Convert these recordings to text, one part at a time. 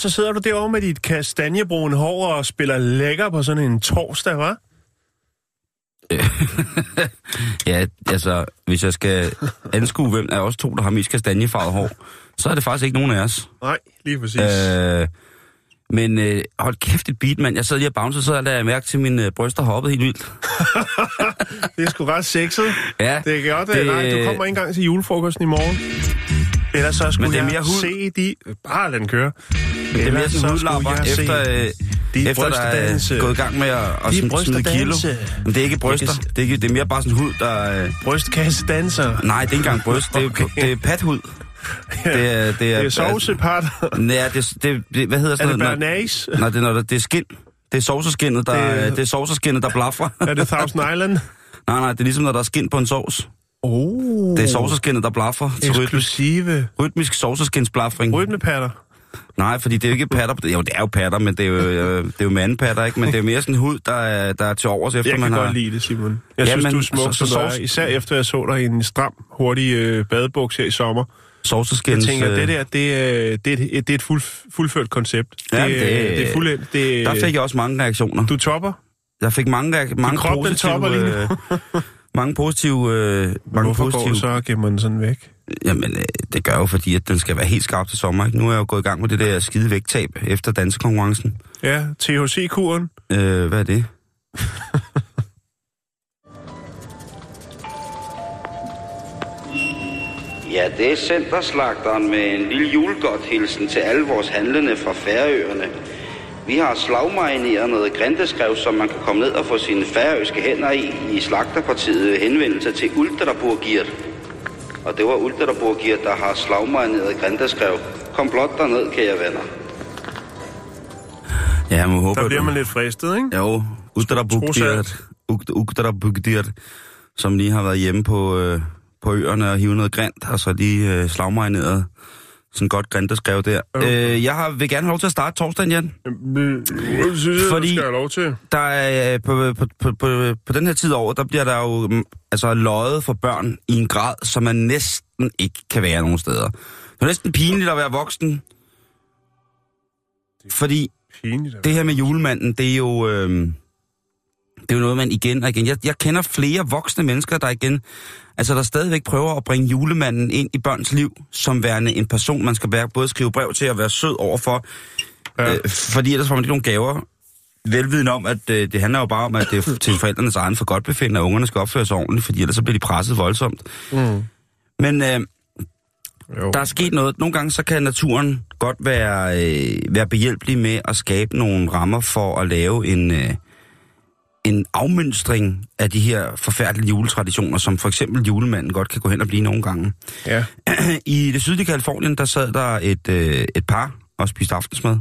Så sidder du derovre med dit kastanjebrune hår og spiller lækker på sådan en torsdag, hva'? Ja, altså, hvis jeg skal anskue, hvem af os to, der har mest kastanjefarvet hår, så er det faktisk ikke nogen af os. Nej, lige præcis. Øh... Øh, men øh, hold kæft et beat, mand. Jeg sad lige og bouncede, så lader jeg mærke til, at mine øh, bryster hoppede helt vildt. Det er sgu ret sexet. Ja, Det er godt, det... det- nej, du kommer ikke engang til julefrokosten i morgen. Ellers så skulle Men det er jeg mere hud. se de... Bare lad den køre. det er mere Ellers så sådan hudlapper, jeg efter, øh, de efter der er gået i gang med at, at De smide, kilo. Men det er ikke bryster. Jeg kan Det er, ikke, det er mere bare sådan hud, der... Øh, Brystkassedanser. nej, det er ikke engang bryst. Det er, det er pathud. Det er, det Det er, er sovsepart. Ja, det, det, det, hvad hedder Er sådan det noget? bernage? Nej, det er, når der- det er skin. Det er sovseskinnet, der, Det- det, det er sovseskinnet, der blaffer. Er det Thousand Island? nej, nej, det er ligesom, når der er skin på en sovs. Oh, Det er sovseskinnet, der blaffer til rytmisk, eksklusive rytmisk sovseskinsblafring. rytmepatter. Nej, fordi det er jo ikke patter. Jo, det er jo patter, men det er jo, øh, det er jo mandepatter, ikke? Men det er jo mere sådan en hud, der er, der er til overs, efter Jeg man kan har... godt lide det, Simon. Jeg Ja, synes, men du er smuk, så- så, så så Især efter jeg så dig i en stram, hurtig øh, badebuks her i sommer. Jeg Sovseskins... tænker, øh, det der, det, er- det, er, et, det er et fuld, fuldført koncept. Ja, det, det- det er fuldendt. Det, Der fik jeg også mange reaktioner. Du topper. Jeg fik mange, mange krop, den positive... topper lige nu. mange positive... Øh, mange Hvorfor går positive du så og gemmer den sådan væk? Jamen, øh, det gør jo fordi, at den skal være helt skarp til sommer. Ikke? Nu er jeg jo gået i gang med det der skide vægttab efter dansekonkurrencen. Ja, THC-kuren. Øh, hvad er det? Ja, det er Centerslagteren med en lille julegodt hilsen til alle vores handlende fra Færøerne. Vi har slagmarineret noget grindeskrev, som man kan komme ned og få sine færøske hænder i i slagterpartiet henvendelse til Ultraburgiert. Og det var Ultraburgiert, der har slagmarineret grindeskrev. Kom blot derned, kære venner. Ja, jeg må håbe, Der bliver man lidt fristet, ikke? Jo, Uttarabugdirt, Uttarabugdirt, som lige har været hjemme på, øh, på øerne og hivet noget grint, og så lige øh, slagmarineret sådan godt grint, der skrev der. Øh, jeg har, vil gerne have lov til at starte torsdagen, Jan. Det synes jeg, Fordi- skal have lov til. Der er, øh, på, på, på, på, på den her tid over, der bliver der jo mm, altså, løjet for børn i en grad, som man næsten ikke kan være nogen steder. Det er næsten pinligt at være voksen. Fordi Pinligt. det her med julemanden, det er jo... Øh, det er jo noget, man igen og igen... Jeg, jeg kender flere voksne mennesker, der igen... Altså, der stadigvæk prøver at bringe julemanden ind i børns liv, som værende en person, man skal være, både skrive brev til og være sød overfor. Ja. Øh, fordi ellers får man ikke nogen gaver. Velviden om, at øh, det handler jo bare om, at det er til forældrenes egen for godt befindende, at ungerne skal opføre sig ordentligt, fordi ellers så bliver de presset voldsomt. Mm. Men øh, Jo. der er sket noget. Nogle gange så kan naturen godt være, øh, være behjælpelig med at skabe nogle rammer for at lave en, øh, en afmønstring af de her forfærdelige juletraditioner, som for eksempel julemanden godt kan gå hen og blive nogle gange. Ja. I det sydlige Kalifornien, der sad der et, øh, et par og spiste aftensmad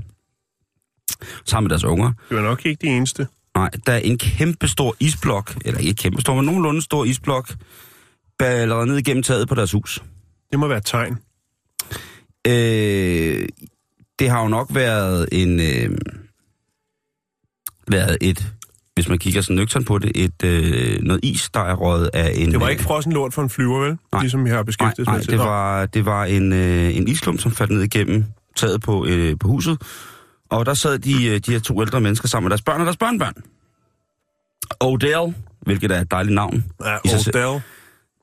sammen med deres unger. Det var nok ikke de eneste. Nej, der er en kæmpe stor isblok, eller ikke kæmpe stor, men nogenlunde stor isblok, ballerede ned igennem taget på deres hus. Det må være et tegn. Øh, det har jo nok været en... Øh, været et, hvis man kigger sådan nøgtern på det, et øh, noget is, der er røget af en... Det var øh, ikke frossen lort for en flyver, vel? Nej. Ligesom vi har Nej, beskæftiget nej med det var, det var en, øh, en isklump, som faldt ned igennem taget på, øh, på huset. Og der sad de, øh, de her to ældre mennesker sammen med deres børn og deres børnebørn. Odell, hvilket er et dejligt navn Ja, i sig. Odell.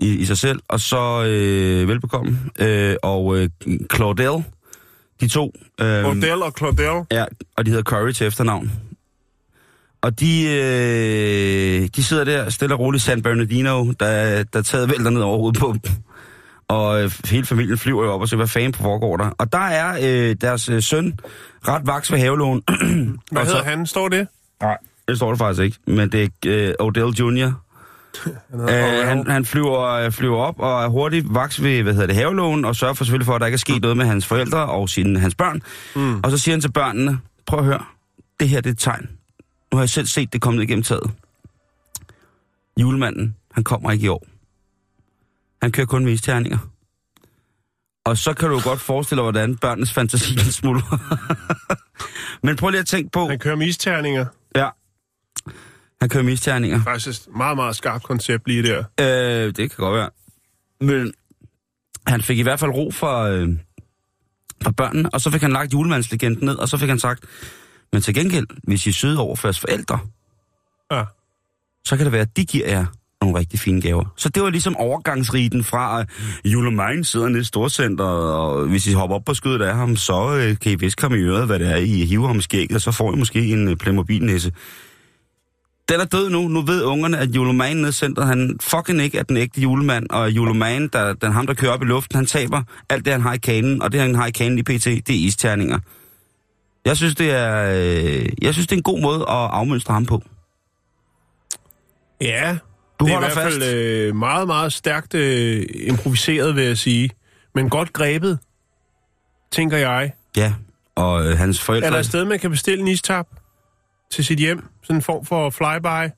i, i sig selv. Og så øh, velbekomme. Øh, og øh, Claudel, de to. Øh, Odell og Claudel. Ja, og de hedder Curry til efternavn. Og de, øh, de sidder der stille og roligt i San Bernardino, der, der taget vælter ned over hovedet på dem. Og øh, hele familien flyver jo op og ser, hvad fanden foregår der. Og der er øh, deres øh, søn ret vaks ved havelån. Hvad hedder så- han? Står det? Nej, det står det faktisk ikke. Men det er øh, Odell Jr. Øh, han, han flyver, øh, flyver op og er hurtigt vaks ved hvad hedder det, havelågen, og sørger for selvfølgelig for, at der ikke er sket noget med hans forældre og sine, hans børn. Mm. Og så siger han til børnene, prøv at høre, det her det er et tegn. Nu har jeg selv set det komme ned igennem taget. Julemanden, han kommer ikke i år. Han kører kun med isterninger. Og så kan du godt forestille dig, hvordan børnenes fantasi den smuldrer. Men prøv lige at tænke på... Han kører med isterninger. Ja. Han kører med isterninger. Faktisk et meget, meget skarpt koncept lige der. Øh, det kan godt være. Men han fik i hvert fald ro for, øh, for børnene, og så fik han lagt julemandslegenden ned, og så fik han sagt, men til gengæld, hvis I er søde over for jeres forældre, Ja. så kan det være, at de giver jer nogle rigtig fine gaver. Så det var ligesom overgangsriten fra uh, Julemine sidder nede i Storcenteret, og hvis I hopper op på skødet af ham, så uh, kan I vist komme i øret, hvad det er, I hiver ham i skægget, og så får I måske en uh, Playmobil-næse. Den er død nu. Nu ved ungerne, at Julemane nede i centret, han fucking ikke er den ægte julemand, og Julemane, der, den ham, der kører op i luften, han taber alt det, han har i kanen, og det, han har i kanen i PT, det er isterninger. Jeg synes, det er, øh, jeg synes, det er en god måde at afmønstre ham på. Ja, Du det er i hvert fald fast. øh, meget, meget stærkt øh, improviseret, vil jeg sige. Men godt grebet, tænker jeg. Ja, og øh, hans forældre... Er der et sted, man kan bestille en istap til sit hjem? Sådan en form for flyby,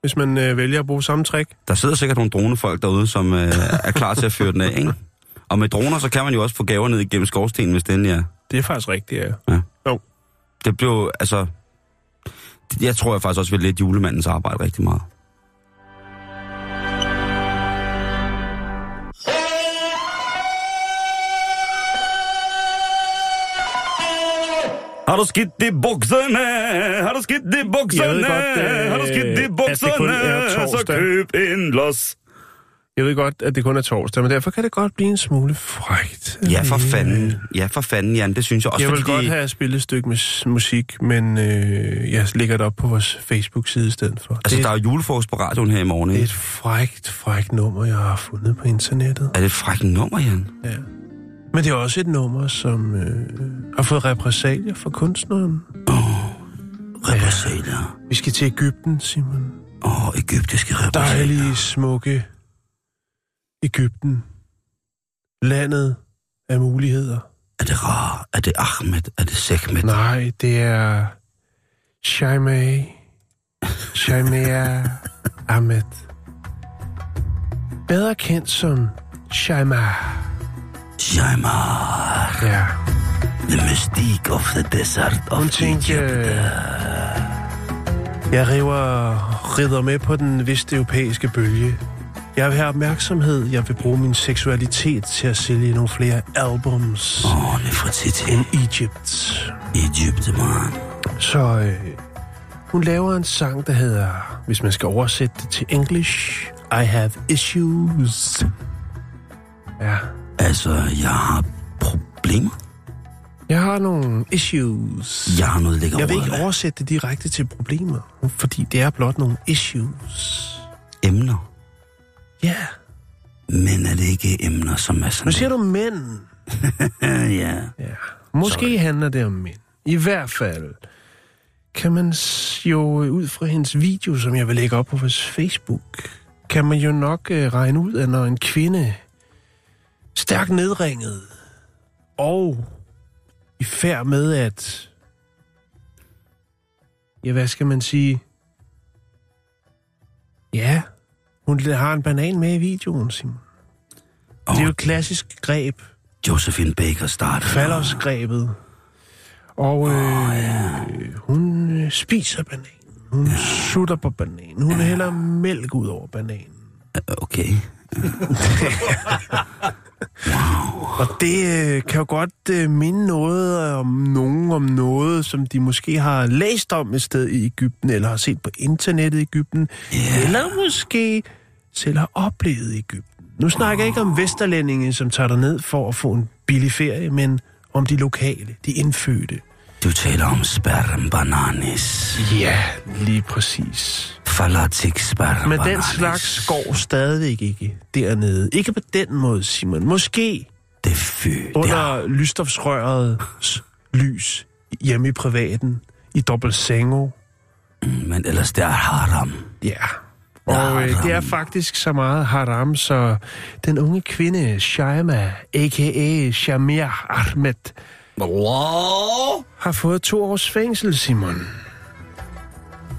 hvis man øh, vælger at bruge samme trick. Der sidder sikkert nogle dronefolk derude, som øh, er klar til at føre den af, ikke? Og med droner, så kan man jo også få gaver ned igennem skorstenen, hvis den er. Det er faktisk rigtigt, ja. Ja. Jo. Det blev, altså... Jeg tror jeg faktisk også vil lidt julemandens arbejde rigtig meget. Har du skidt i bukserne? Har du skidt i bukserne? Godt, øh, Har du skidt i bukserne? er Så køb en los. Jeg ved godt, at det kun er torsdag, men derfor kan det godt blive en smule frægt. Ja, for fanden. Ja, for fanden, Jan. Det synes jeg også, Jeg vil fordi... godt have spillet et stykke med musik, men øh, jeg lægger det op på vores Facebook-side i stedet for. Altså, det, der er, julefrokost på radioen her i morgen, det er et frægt, frægt nummer, jeg har fundet på internettet. Er det et frækt nummer, Jan? Ja. Men det er også et nummer, som øh, har fået repræsalier for kunstneren. Repressalier. Vi skal til Ægypten, Simon. Åh, oh, egyptiske repressalier. Dejlige, smukke Ægypten. Landet af muligheder. Er det Ra? Er det Ahmed? Er det Sekmet? Nej, det er Shaimay. Shaimaya Ahmed. Bedre kendt som Shaima. Shaimar. Ja. The mystique of the desert of Hun tænkte, Egypt. jeg river, rider med på den vesteuropæiske bølge. Jeg vil have opmærksomhed. Jeg vil bruge min seksualitet til at sælge nogle flere albums Åh, oh, Nefertiti. end Egypt. Egypt, man. Så øh, hun laver en sang, der hedder, hvis man skal oversætte det til English, I have issues. Ja, Altså, jeg har problemer. jeg har nogle issues. Jeg har noget lækker Jeg vil ikke oversætte det direkte til problemer, fordi det er blot nogle issues. emner. Ja, Men er det ikke emner, som er sådan... nu siger du mænd. ja. Ja, måske handler det om mænd. I hvert fald kan man jo ud fra hendes video, som jeg vil lægge op på vores Facebook, kan man jo nok øh, regne ud, at når en kvinde stærkt nedringet og i færd med at, ja, hvad skal man sige, ja, hun har en banan med i videoen, Simon. Og Det er jo et klassisk greb, Josephine Baker startede. faldersgrebet. Og øh, oh, ja. hun øh, spiser bananen. Hun ja. sutter på bananen. Hun ja. hælder mælk ud over bananen. Okay. Og det øh, kan jo godt øh, minde noget om nogen om noget, som de måske har læst om et sted i Ægypten, eller har set på internettet i Ægypten, Ja. eller måske selv har oplevet i Ægypten. Nu snakker jeg ikke om vesterlændinge, som tager ned for at få en billig ferie, men om de lokale, de indfødte. Du taler om sperm bananis. Ja, lige præcis. Falatik sperm Men den slags går stadigvæk ikke dernede. Ikke på den måde, Simon. Måske Det fy. Er under lysstofsrøret lys hjemme i privaten, i dobbelt sengo. Men ellers det er haram. Ja, Og øh, det er faktisk så meget haram, så den unge kvinde, Shaima, a.k.a. Shamir Ahmed. Har fået to års fængsel, Simon.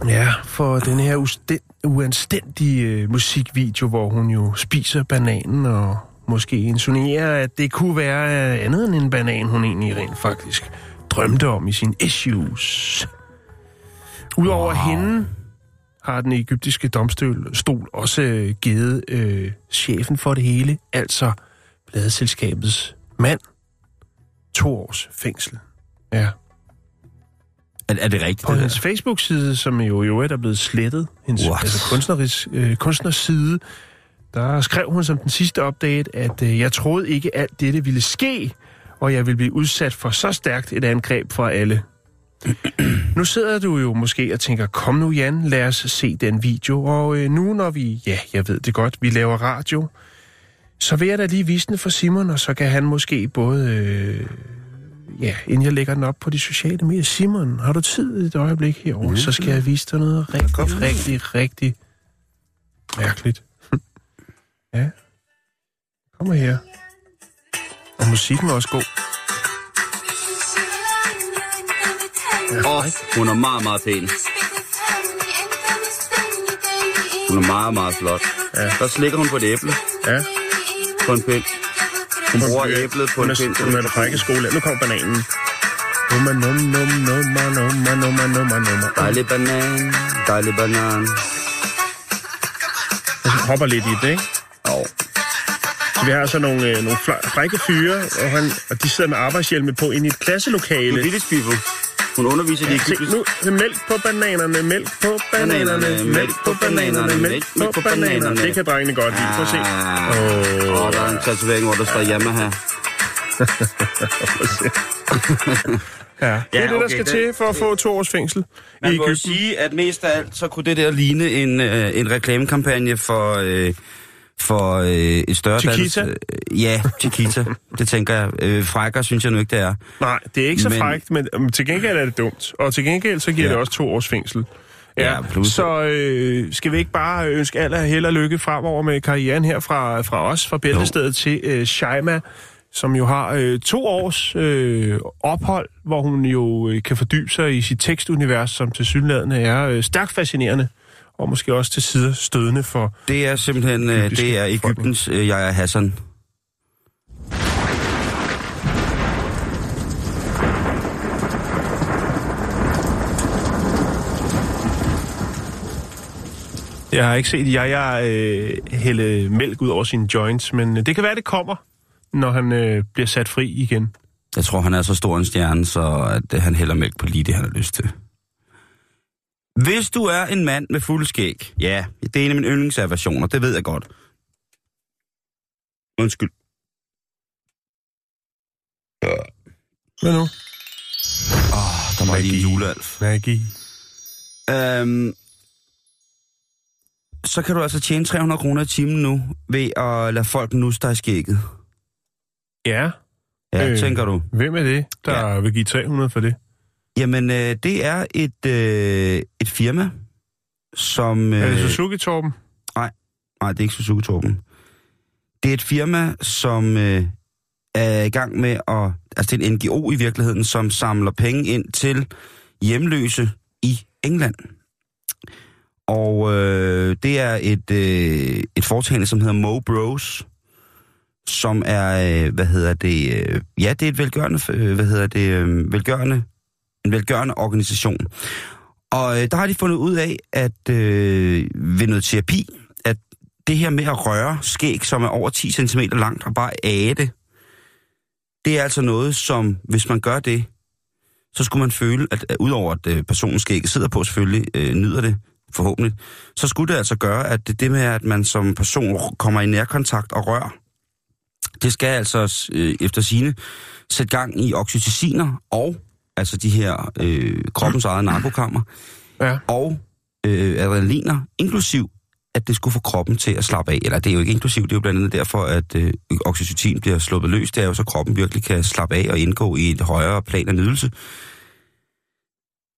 Ja, for den her usten- uanstændige øh, musikvideo, hvor hun jo spiser bananen og måske insinuerer, at det kunne være øh, andet end en banan, hun egentlig rent faktisk drømte om i sin issues. Udover wow. hende har den egyptiske domstol stol også øh, givet øh, chefen for det hele, altså pladeselskabets mand, to års fængsel. Ja. Er, er det rigtigt, På det hendes? Facebook-side, som jo i øvrigt er blevet slettet, hendes What? altså kunstnerisk, øh, kunstnerside, der skrev hun som den sidste update, at øh, jeg troede ikke alt dette ville ske, og jeg ville blive udsat for så stærkt et angreb fra alle. nu sidder du jo måske og tænker, kom nu Jan, lad os se den video. Og øh, nu når vi, ja, jeg ved det godt, vi laver radio, så vil jeg da lige vise den for Simon, og så kan han måske både, øh, ja, inden jeg lægger den op på de sociale medier. Simon, har du tid et øjeblik herovre, mm. så skal jeg vise dig noget rigtig, rigtig, rigtig mærkeligt. ja, kommer her. Og musikken er også god. Åh, oh, hun er meget, meget pæn. Hun er meget, meget flot. Ja. Der slikker hun på et æble Ja, på en pind. Hun bruger æblet på en er, pind. hun er der frække skole. Nu kommer bananen. Nummer, num, num, nummer, nummer, nummer, nummer, nummer. Dejlig banan, dejlig banan. Så hopper lidt i det, ikke? Oh. Så vi har så nogle, øh, nogle frække fyre, og, han, og de sidder med arbejdshjelme på inde i et klasselokale. Village people. Hun underviser de Se, egyptiske... nu mælk på bananerne, mælk på bananerne, mælk på bananerne, mælk på bananerne. Det kan drengene godt lide. Prøv at se. Åh, oh. oh, der er en tatovering, hvor der står Yamaha. Ja, det er Ja, det, der okay, skal det- til for at få to års fængsel i Man jo Ægypten. sige, at mest af alt, så kunne det der ligne en, øh, en reklamekampagne for, øh, for øh, et større... Chiquita? dans- øh, ja, Chiquita. det tænker jeg. Øh, frækker synes jeg nu ikke, det er. Nej, det er ikke så Men- frækt, men um, til gengæld er det dumt. Og til gengæld så giver Ja. det også to års fængsel. Ja, plus- så øh, skal vi ikke bare ønske alle held og lykke fremover med karrieren her fra, fra os, fra Bæltestedet til øh, Shaima, som jo har øh, to års øh, ophold, hvor hun jo øh, kan fordybe sig i sit tekstunivers, som til synlædende er øh, stærkt fascinerende, og måske også til sider stødende for... Det er simpelthen, øh, det er. Ægyptens øh, Yahya Hassan. Jeg har ikke set jeg øh, hælde mælk ud over sine joints, men øh, det kan være, det kommer, når han øh, bliver sat fri igen. Jeg tror, han er så stor en stjerne, så at øh, han hælder mælk på lige det, han har lyst til. Hvis du er en mand med fuld skæg, ja, det er en af mine yndlingsaversioner, det ved jeg godt. Undskyld. Hvad nu? Oh, der var lige en julealf. Maggie. Øhm, så kan du altså tjene 300 kroner i timen nu, ved at lade folk nusse dig i skægget. Ja, Ja, Øh. tænker du? hvem er det, der ja. vil give 300 for det? Jamen, øh, det er et, øh, et firma, som... Øh, Er det Suzuki, Torben? Nej, det er ikke Suzuki Torben. Det er et firma, som øh, er i gang med at... Altså, det er en NGO i virkeligheden, som samler penge ind til hjemløse i England. Og øh, det er et, øh, et foretagende, som hedder Mo Bros, som er, øh, hvad hedder det, øh, ja, det er et velgørende, øh, hvad hedder det, øh, velgørende, en velgørende organisation. Og øh, der har de fundet ud af, at øh, ved noget terapi, at det her med at røre skæg, som er over 10 cm langt, og bare æde det, det er altså noget, som hvis man gør det, så skulle man føle, at at udover at øh, personen skægget sidder på selvfølgelig, øh, nyder det forhåbentlig, så skulle det altså gøre, at det, det med, at man som person kommer i nærkontakt og rør, det skal altså øh, efter sine sætte gang i oxytociner og altså de her øh, kroppens eget narkokammer, Ja. og øh, adrenaliner, inklusiv at det skulle få kroppen til at slappe af. Eller det er jo ikke inklusiv, det er jo blandt andet derfor, at øh, oxytocin bliver sluppet løs. Det er jo så kroppen virkelig kan slappe af og indgå i et højere plan af nydelse.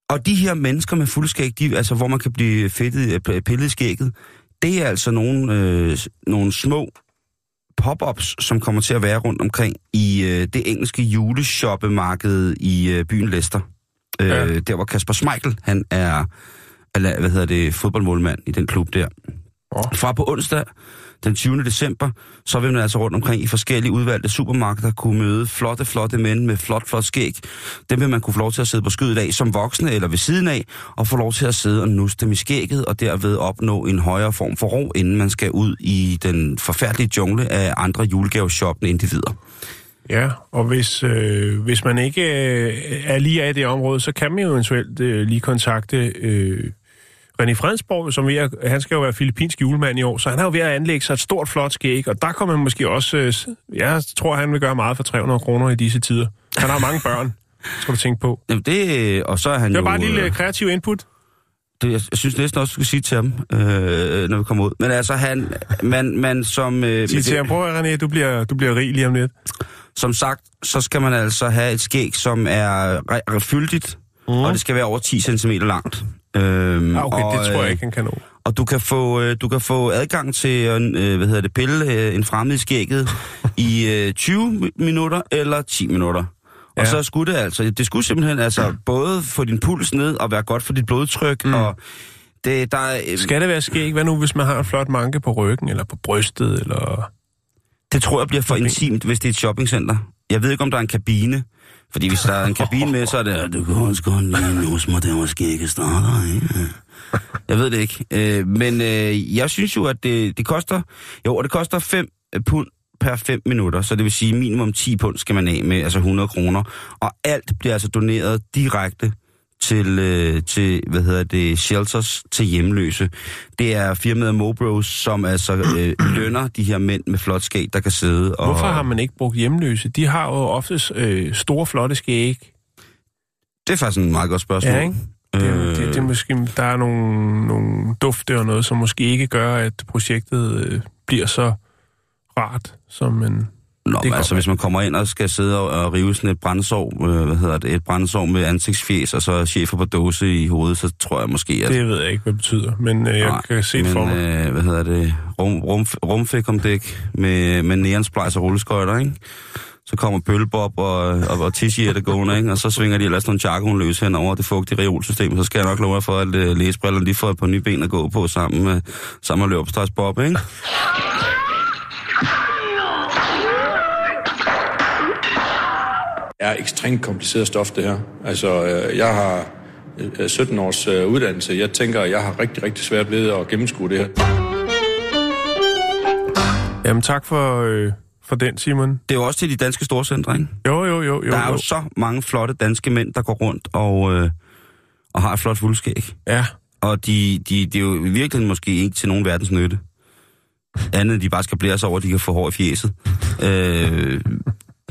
Og de her mennesker med fuldskæg, de, altså hvor man kan blive fedtet, øh, pillet i skægget, det er altså nogle, øh, nogle små pop-ups, som kommer til at være rundt omkring i øh, det engelske juleshoppemarked i øh, byen Leicester. Øh, Ja. Der hvor Kasper Schmeichel, han er, eller, hvad hedder det, fodboldmålmand i den klub der. Åh. Fra på onsdag, den 20. december, så vil man altså rundt omkring i forskellige udvalgte supermarkeder kunne møde flotte, flotte mænd med flot, flot skæg. Dem vil man kunne få lov til at sidde på skødet af som voksne eller ved siden af, og få lov til at sidde og nusse dem i skægget, og derved opnå en højere form for ro, inden man skal ud i den forfærdelige jungle af andre julegaveshoppende individer. Ja, og hvis, øh, hvis man ikke øh, er lige af i det område, så kan man jo eventuelt øh, lige kontakte øh, René Fredensborg, som at, han skal jo være filippinsk julemand i år, så han er jo ved at anlægge sig et stort, flot skæg, og der kommer man måske også... Øh, jeg tror, han vil gøre meget for 300 kroner i disse tider. Han har mange børn, skal du tænke på. Jamen det, og så er han Det jo... var bare et lille øh, kreativ input. Det, jeg, synes næsten også, du skal sige til ham, øh, når vi kommer ud. Men altså, han, man, man som... Øh, Sig til ham, prøv at René, du bliver, du bliver rig lige om lidt. Som sagt, så skal man altså have et skæg, som er fyldigt, mm. og det skal være over 10 cm langt. Øhm, Ah, okay, og, det tror jeg øh, ikke, han kan nå. Og du kan få, øh, du kan få adgang til at øh, hvad hedder det, pille øh, en fremmed i skægget i øh, 20 mi- minutter eller 10 minutter. Og Ja. så skulle det altså, det skulle simpelthen altså både få din puls ned og være godt for dit blodtryk, mm. og det, der er, øh, Skal det være skæg? Hvad nu, hvis man har en flot manke på ryggen, eller på brystet, eller... Det tror jeg bliver for intimt, hvis det er et shoppingcenter. Jeg ved ikke, om der er en kabine. Fordi hvis der er en kabine med, så er det, du kan også godt lige nose mig, der måske ikke starter, ikke? Jeg ved det ikke. Øh, men øh, jeg synes jo, at det, det koster... Jo, og det koster 5 øh, pund per 5 minutter, så det vil sige minimum 10 pund skal man af med, altså 100 kroner. Og alt bliver altså doneret direkte til, øh, til hvad hedder det, shelters til hjemløse. Det er firmaet Mobros, som altså øh, lønner de her mænd med flot skæg, der kan sidde og... Hvorfor har man ikke brugt hjemløse? De har jo oftest øh, store, flotte skæg. Det er faktisk en meget godt spørgsmål. Ja, ikke? Det, er- Øh, det, det er måske, der er nogle, nogle dufte og noget, som måske ikke gør, at projektet øh, bliver så rart, som man... Nå, det altså, hvis man kommer ind og skal sidde og, og rive sådan et brændsår, øh, hvad hedder det, et brændsår med ansigtsfjes, og så chefer på dåse i hovedet, så tror jeg måske, at... Det ved jeg ikke, hvad det betyder, men øh, jeg Nej, kan se det for mig. Øh, hvad hedder det? Rum, rum, rumfik om dæk med, med neonsplejs og rulleskøjter, ikke? Så kommer Bøllebob og, og, og Tishiette gående, ikke? Og så svinger de ellers nogle jargon løs hen over det fugtige reolsystem. Så skal jeg nok love jer for, at uh, læsebrillerne lige får et par nye ben at gå på sammen med, sammen med løbstøjsbob, ikke? Er ekstremt kompliceret stof, det her. Altså, øh, jeg har øh, 17 års øh, uddannelse. Jeg tænker, at jeg har rigtig, rigtig svært ved at gennemskue det her. Jamen tak for, øh, for den, Simon. Det er jo også til de danske storcentre, ikke? Jo, jo, jo. jo, Der er jo jo. så mange flotte danske mænd, der går rundt og, øh, og har et flot fuldskæg. Ja, Og de, de, de er jo i virkeligheden måske ikke til nogen verdens nytte. Andet de bare skal blære sig over, at de kan få hår i fjeset. Øh,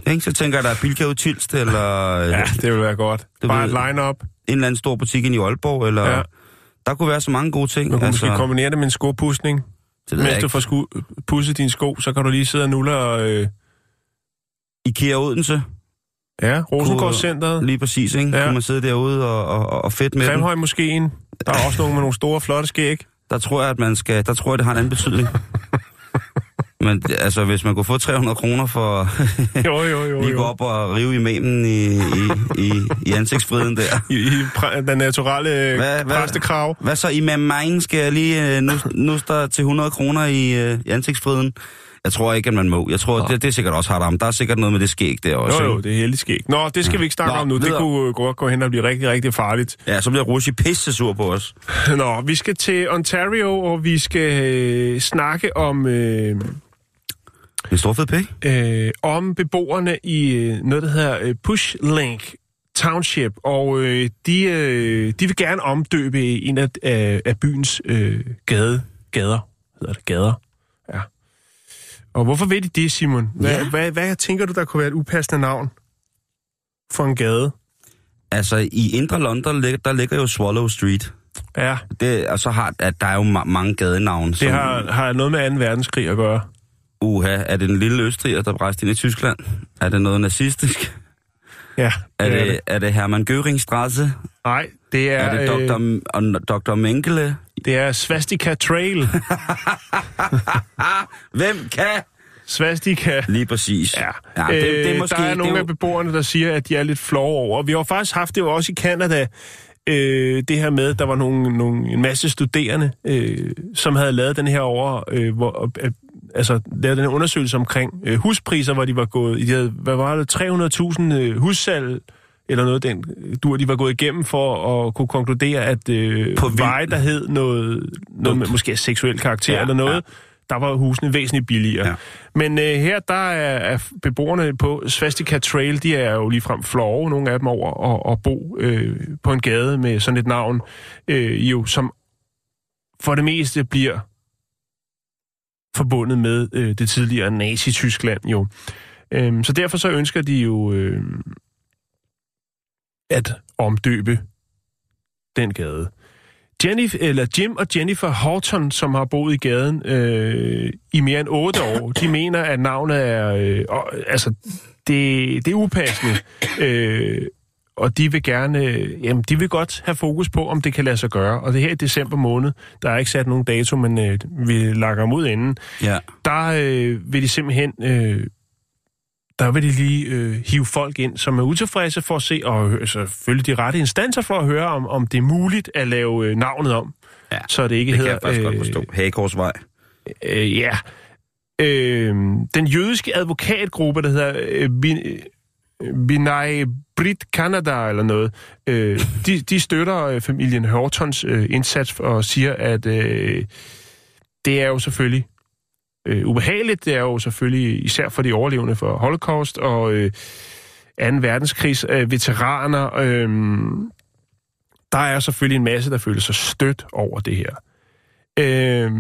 ikke? Så tænker jeg, der er Bilka ud Tilst, eller øh, ja, det vil være godt. Det Bare ved- et line-up. en eller anden stor butik i Aalborg, eller... Ja. Der kunne være så mange gode ting. Man kunne altså, måske kombinere det med en skopudsning. det Mens du får sku- pudset dine sko, så kan du lige sidde og nulle og... Øh, IKEA Odense, ja, Rosengårdscenteret, lige præcis, ikke? Ja. Kunne man sidde derude og, og, og fedt med den. Kremhøj Moskeen. Der er også nogle med nogle store, flotte skæg. Der tror jeg, at man skal... Der tror jeg, det har en anden betydning. Men altså, hvis man kunne få 300 kroner for Jo, jo, jo. lige gå op og rive imamen i, i, i, i ansigtsfriden der. I, i præ- den naturelle Hvad- hvad, hvad- præstekrav. Hvad så, imam Mein skal jeg lige øh, nu, nu der til 100 kroner i, øh, i ansigtsfriden? Jeg tror ikke, at man må. Jeg tror, det, det er sikkert også hardt Der er sikkert noget med det skæg der også. Jo, jo, det er heldig skæg. Nå, det skal vi ikke snakke Nå, om nu. Det videre. kunne godt gå hen og blive rigtig, rigtig farligt. Ja, så bliver Rushi pisse sur på os. Nå, vi skal til Ontario, og vi skal øh, snakke om... Øh, En stor fed pæk. øh, om beboerne i øh, noget, der hedder øh, Push Link Township, og øh, de, øh, de vil gerne omdøbe en af, af, af byens øh, gade, gader. Hedder det gader? Ja. Og hvorfor vil de det, Simon? Hvad, Ja. ja. hvad, hvad tænker du, der kunne være et upassende navn for en gade? Altså, i Indre London, der ligger jo Swallow Street. Ja, Det, og så har at der er jo ma- mange gadenavne. det har, har noget med 2. verdenskrig at gøre. Uha, er det den lille østriger, der rejste ind i Tyskland? Er det noget nazistisk? Ja, Er det det, er det Hermann Göringstrasse? Nej, det er... Er det øh, Dr. og Dr. Mengele? Det er Svastika Trail. Hvem kan? Svastika. Lige præcis. Ja, ja det, det er måske, der er nogle det af beboerne, der siger, at de er lidt flove over. Vi har faktisk haft det jo også i Canada, øh, det her med, der var nogle, nogle, en masse studerende, øh, som havde lavet den her over, øh, hvor, øh, altså lavet den undersøgelse omkring øh, huspriser, hvor de var gået, de havde, hvad var det, 300.000 øh, hussalg, eller noget den dur, de var gået igennem for at kunne konkludere, at øh, På veje, der hed noget, noget med måske seksuel karakter Ja, eller noget, ja. der var husene væsentligt billigere. Ja. Men øh, her, der er, er beboerne på Svastika Trail, de er jo ligefrem flove, nogle af dem over, og, og bo øh, på en gade med sådan et navn, øh, jo, som for det meste bliver forbundet med øh, det tidligere Nazi-Tyskland jo. Øhm, så derfor så ønsker de jo øh, at omdøbe den gade. Jenny, eller Jim og Jennifer Horton, som har boet i gaden øh, i mere end otte år, de mener, at navnet er... Øh, altså, det, det er upassende. Øh, og de vil gerne... Øh, jamen, de vil godt have fokus på, om det kan lade sig gøre. Og det her i december måned, der er ikke sat nogen dato, men øh, vi lakker dem ud inden Ja. der øh, vil de simpelthen... Øh, der vil de lige øh, hive folk ind, som er utilfredse for at se, og øh, selvfølgelig de rette instanser for at høre, om, om det er muligt at lave øh, navnet om. Ja, så det ikke Det kan hedder... jeg faktisk godt forstå. Hagekorsvej. Øh, ja. Øh, den jødiske advokatgruppe, der hedder øh, øh, Binay Brit Canada eller noget, øh, de, de støtter øh, familien Hortons øh, indsats og siger, at øh, det er jo selvfølgelig øh, ubehageligt. Det er jo selvfølgelig især for de overlevende for Holocaust og øh, 2. verdenskrigs øh, veteraner. Øh, der er selvfølgelig en masse, der føler sig stødt over det her. Øh,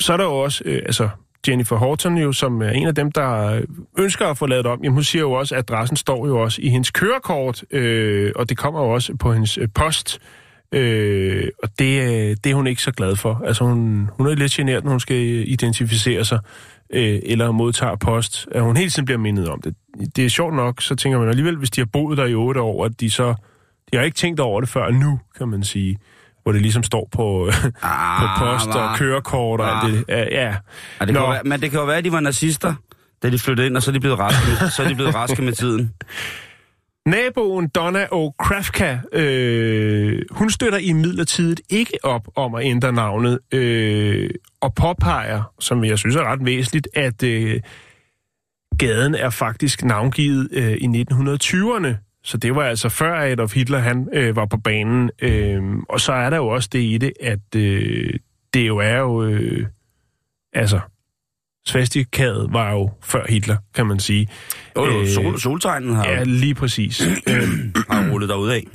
så er der jo også, øh, altså Jennifer Horton jo, som er en af dem, der ønsker at få lavet om. Jamen, hun siger jo også, at adressen står jo også i hendes kørekort, øh, og det kommer jo også på hendes øh, post. Øh, og det, øh, det er hun ikke så glad for. Altså, hun, hun er lidt generet, når hun skal øh, identificere sig, øh, eller modtager post, at hun hele tiden bliver mindet om det. Det er sjovt nok, så tænker man alligevel, hvis de har boet der i otte år, at de så... De har ikke tænkt over det før nu, kan man sige hvor det ligesom står på, Ah, på post og kørekort og alt det. Ja, ja. Ja, det kan Nå. være, men det kan jo være, at de var nazister, da de flyttede ind, og så er de blevet raske med, så er de blevet raske med tiden. Naboen Donna O'Krafka, øh, hun støtter i midlertidigt ikke op om at ændre navnet, øh, og påpeger, som jeg synes er ret væsentligt, at øh, gaden er faktisk navngivet øh, i 1920'erne. Så det var altså før Adolf Hitler han øh, var på banen. Øh, og så er der jo også det i det, at øh, det jo er jo... Øh, altså, svastikadet var jo før Hitler, kan man sige. Jo, jo, Øh, sol, soltegnen har, Ja, lige præcis. øh, har rullet derud af.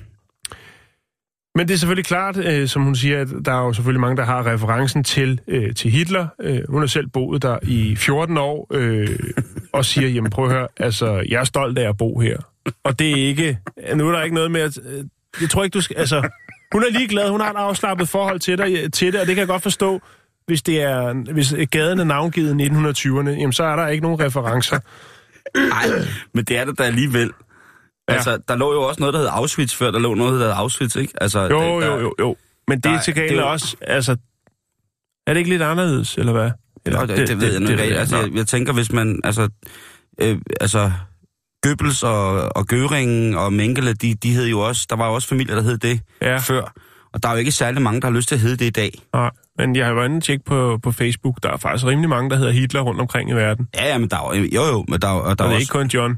men det er selvfølgelig klart, øh, som hun siger, at der er jo selvfølgelig mange, der har referencen til, øh, til Hitler. Øh, hun har selv boet der i 14 år, øh, og siger, jamen prøv at høre, altså, jeg er stolt af at bo her. Og det er ikke, nu er der ikke noget med at, jeg tror ikke, du skal, altså, hun er ligeglad, hun har et afslappet forhold til, dig, til det, og det kan jeg godt forstå, hvis det er, hvis gaden er navngivet i 1920'erne, jamen så er der ikke nogen referencer. Nej, men det er det da alligevel. Ja. Altså, der lå jo også noget, der hed Auschwitz før, der lå noget, der hed Auschwitz, ikke? Altså, Jo, der, jo, jo, jo. Men det er til gengæld også, altså, er det ikke lidt anderledes, eller hvad? Eller, Nå, det, det, det ved jeg nu ikke. Altså, jeg, jeg tænker, hvis man... Altså, øh, altså Goebbels og, og Göring og Mengele, de, de hed jo også... Der var jo også familier, der hed det Ja. før. Og der er jo ikke særlig mange, der har lyst til at hedde det i dag. Nej, men jeg har inde og tjekke på, på Facebook. Der er faktisk rimelig mange, der hedder Hitler rundt omkring i verden. Ja, ja, men der er jo... Jo, jo, men der, er jo- og der Og er også... ikke kun John.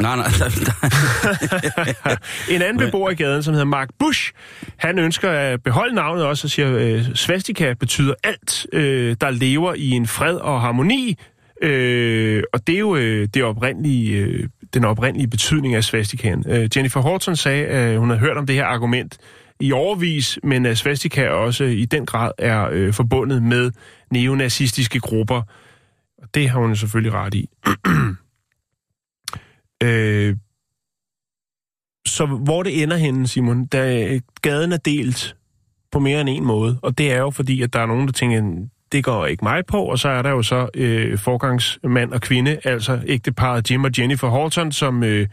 Nej, nej, der, der, En anden beboer i gaden, som hedder Mark Bush, han ønsker at beholde navnet også og siger, øh, svastika betyder alt, øh, der lever i en fred og harmoni. Øh, og det er jo øh, det oprindelige, øh, den oprindelige betydning af svastikaen. Øh, Jennifer Horton sagde, at hun havde hørt om det her argument i overvis, men at svastika også i den grad er øh, forbundet med neonazistiske grupper. Og det har hun selvfølgelig ret i. øh, så hvor det ender henne, Simon, da øh, gaden er delt på mere end en måde, og det er jo fordi, at der er nogen, der tænker, det går ikke mig på, og så er der jo så øh, forgangsmand og kvinde, altså ægteparet Jim og Jennifer Horton, som øh,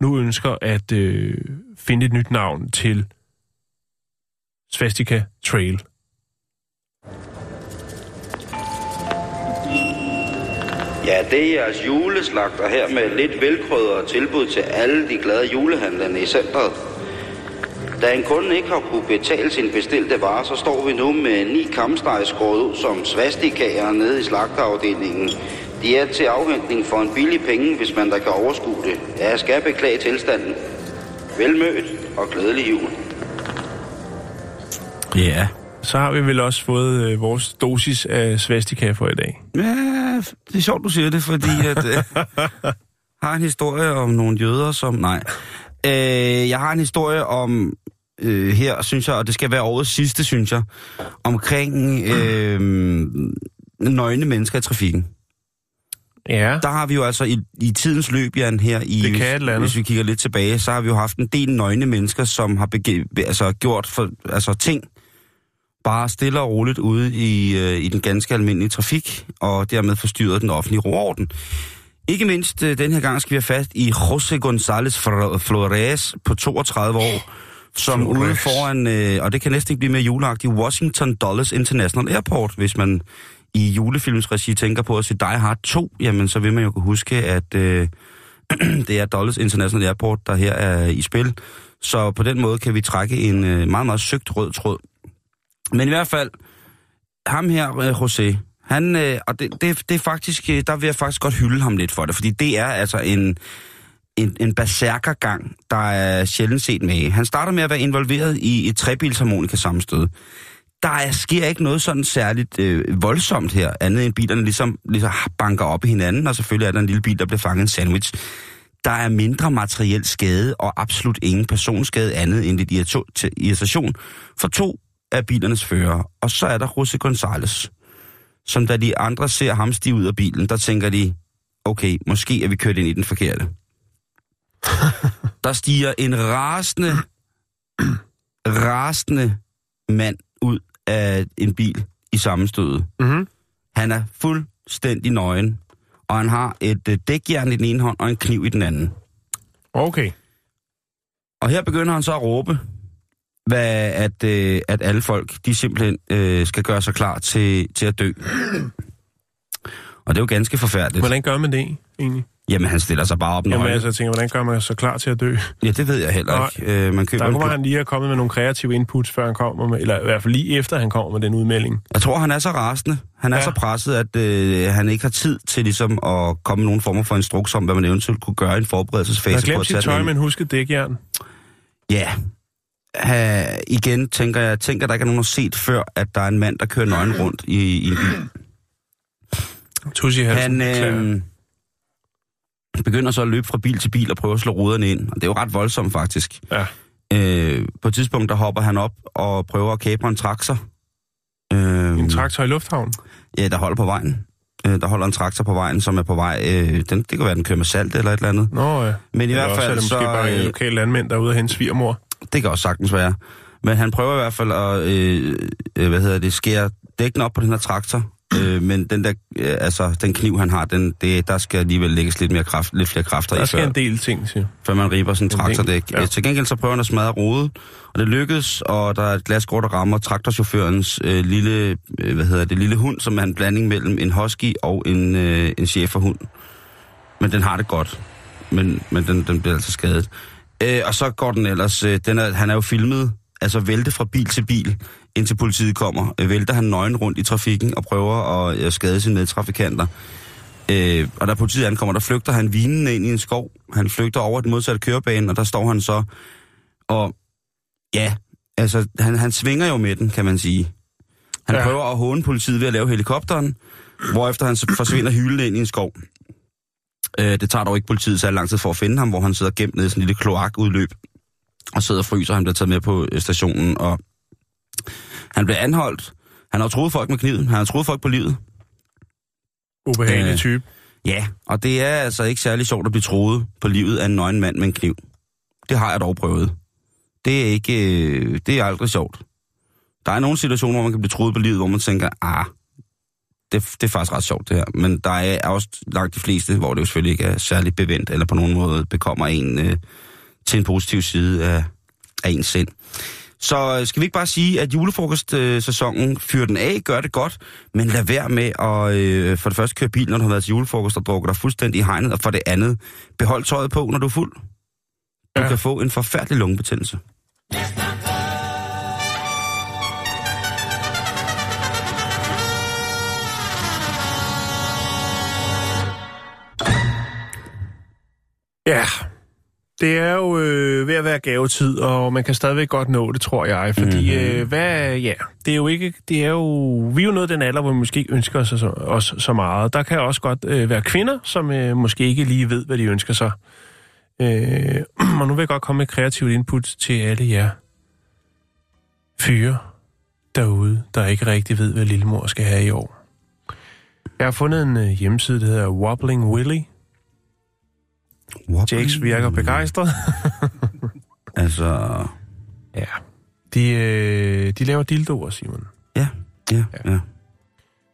nu ønsker at øh, finde et nyt navn til Svastika Trail. Ja, det er jeres juleslagter her med lidt velkrødret tilbud til alle de glade julehandlerne i centret. Da en kunde ikke har kunne betale sin bestilte varer, så står vi nu med ni kamsteg skåret ud som svastikager nede i slagterafdelingen. De er til afhentning for en billig penge, hvis man der kan overskue det. Ja, jeg skal beklage tilstanden. Velmødt og glædelig jul. Ja. Så har vi vel også fået øh, vores dosis af svastika for i dag. Ja, det er sjovt, du siger det, fordi at, øh, har en historie om nogle jøder, som... Nej. Øh, jeg har en historie om øh, her, synes jeg, og det skal være årets sidste, synes jeg, omkring øh, nøgne mennesker i trafikken. Ja, Der har vi jo altså i, i tidens løb, Jan, her i... Det kan et. Hvis vi kigger lidt tilbage, så har vi jo haft en del nøgne mennesker, som har bege, altså, gjort for, altså, ting bare stille og roligt ude i, øh, i den ganske almindelige trafik, og dermed forstyrret den offentlige roorden. Ikke mindst øh, den her gang skal vi have fast i José González Flores på 32 år, som Flores. ude foran, øh, og det kan næsten ikke blive mere juleagtigt, Washington Dulles International Airport, hvis man i julefilmsregi tænker på at se Die Hard 2, jamen så vil man jo kunne huske, at øh, det er Dulles International Airport, der her er i spil. Så på den måde kan vi trække en øh, meget, meget søgt rød tråd. Men i hvert fald, ham her, øh, José, han, øh, og det, det, det er faktisk, øh, der vil jeg faktisk godt hylde ham lidt for det, fordi det er altså en, en, en berserkergang, der er sjældent set med. Han starter med at være involveret i et trebilsharmonika sammenstød. Der er, sker ikke noget sådan særligt øh, voldsomt her, andet end bilerne ligesom, ligesom banker op i hinanden, og selvfølgelig er der en lille bil, der bliver fanget en sandwich. Der er mindre materiel skade og absolut ingen personskade andet end lidt irritation- for to af bilernes førere. Og så er der Jose González, som da de andre ser ham stige ud af bilen, der tænker de, okay, måske er vi kørt ind i den forkerte. der stiger en rasende, rasende mand ud af en bil i sammenstødet. Mhm. Han er fuldstændig nøgen, og han har et øh, dækjern i den ene hånd og en kniv i den anden. okay. Og her begynder han så at råbe, hvad, at, øh, at alle folk, de simpelthen øh, skal gøre sig klar til, til at dø. Og det er jo ganske forfærdeligt. Hvordan gør man det egentlig? Jamen, han stiller sig bare op Jamen nøgen. altså, jeg tænker, hvordan gør man så klar til at dø? Ja, det ved jeg heller Nej. ikke. Øh, man køber Der kunne han lige have kommet med nogle kreative inputs, før han kommer med, eller i hvert fald lige efter han kommer med den udmelding. Jeg tror, han er så rasende. Han er Ja. så presset, at øh, han ikke har tid til ligesom at komme med nogen former for instruks om, hvad man eventuelt kunne gøre i en Han forberedelsesfase. har på glemt sit tøj, men husket dækjern. Ja. Ha, igen tænker jeg, tænker, der ikke er nogen, der har set før, at der er en mand, der kører nøgen rundt i, i en bil. Tussi Han øh, begynder så at løbe fra bil til bil og prøve at slå ruderne ind. Og det er jo ret voldsomt, faktisk. Ja. Øh, på et tidspunkt, der hopper han op og prøver at kapre en traktor. Øh, En traktor i lufthavn. Ja, der holder på vejen. Øh, der holder en traktor på vejen, som er på vej. Øh, den, det kan være, den kører med salt eller et eller andet. Nå ja. Men i Eller hvert er fald, det måske så, bare øh, lokal landmænd, der er ude af hendes svigermor. Det kan også sagtens være. Men han prøver i hvert fald at, øh, øh, hvad hedder det, skære dækken op på den her traktor. Øh, men den der, øh, altså, den kniv, han har, den, det, der skal alligevel lægges lidt, mere kraft, lidt flere kræfter Der i, skal før, en del ting, siger før man riber sådan en traktordæk. ja. Ja. Til gengæld så prøver han at smadre rodet, og det lykkes, og der er et glasgård, der rammer traktorchaufførens øh, lille, øh, hvad hedder det, lille hund, som er en blanding mellem en husky og en, øh, en cheferhund. Men den har det godt, men, men den, den bliver altså skadet. Øh, og så går den ellers, øh, den er, han er jo filmet, altså vælte fra bil til bil, indtil politiet kommer. Øh, vælter han nøgen rundt i trafikken og prøver at øh, skade sine medtrafikanter. Øh, og da politiet ankommer, der flygter han vinende ind i en skov. Han flygter over den modsatte kørebane, og der står han så. Og ja, altså han, han svinger jo med den, kan man sige. Han Ja. prøver at håne politiet ved at lave helikopteren, hvorefter han forsvinder hyldende ind i en skov. Øh, det tager dog ikke politiet så lang tid for at finde ham, hvor han sidder gemt nede i sådan en lille kloakudløb og sidder og fryser. Han bliver taget med på øh, stationen, og han bliver anholdt. Han har troet folk med kniven. Han har troet folk på livet. Ubehagelig Øh. type. Ja, og det er altså ikke særlig sjovt at blive troet på livet af en nøgen mand med en kniv. Det har jeg dog prøvet. Det er ikke, øh, det er aldrig sjovt. Der er nogle situationer, hvor man kan blive troet på livet, hvor man tænker, ah, det, det er faktisk ret sjovt det her. Men der er også langt de fleste, hvor det jo selvfølgelig ikke er særligt bevendt, eller på nogen måde bekommer en øh, til en positiv side af, af ens sind. Så øh, skal vi ikke bare sige, at julefrokostsæsonen fyrer den af, gør det godt, men lad være med at øh, for det første køre bil, når du har været til julefrokost og drukker dig fuldstændig i hegnet, og for det andet, behold tøjet på, når du er fuld. Du Ja. kan få en forfærdelig lungebetændelse. Ja, det er jo øh, ved at være gavetid, og man kan stadigvæk godt nå det, tror jeg. Fordi, Mhm. mm-hmm. øh, hvad, ja, det er jo ikke, det er jo, vi er jo nået den alder, hvor vi måske ikke ønsker os så, os så meget. Der kan også godt øh, være kvinder, som øh, måske ikke lige ved, hvad de ønsker sig. Øh, og nu vil jeg godt komme med kreativt input til alle jer fyre derude, der ikke rigtig ved, hvad lillemor skal have i år. Jeg har fundet en øh, hjemmeside, der hedder Wobbling Willy. Jakes virker begejstret. Altså, Ja. De, øh, de laver dildoer, Simon. ja, ja, ja.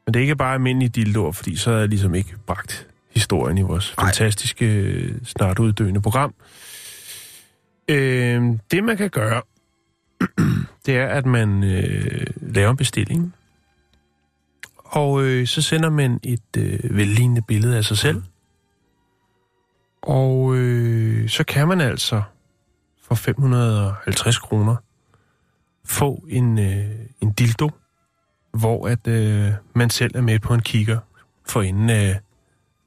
Men det er ikke bare almindelige dildoer, fordi så er jeg ligesom ikke bragt historien i vores Ej. fantastiske, øh, snart uddøende program. Øh, det, man kan gøre, det er, at man øh, laver en bestilling, og øh, så sender man et øh, vellignende billede af sig selv. Og øh, så kan man altså for 550 kroner få en, øh, en dildo, hvor at øh, man selv er med på en kigger for inden af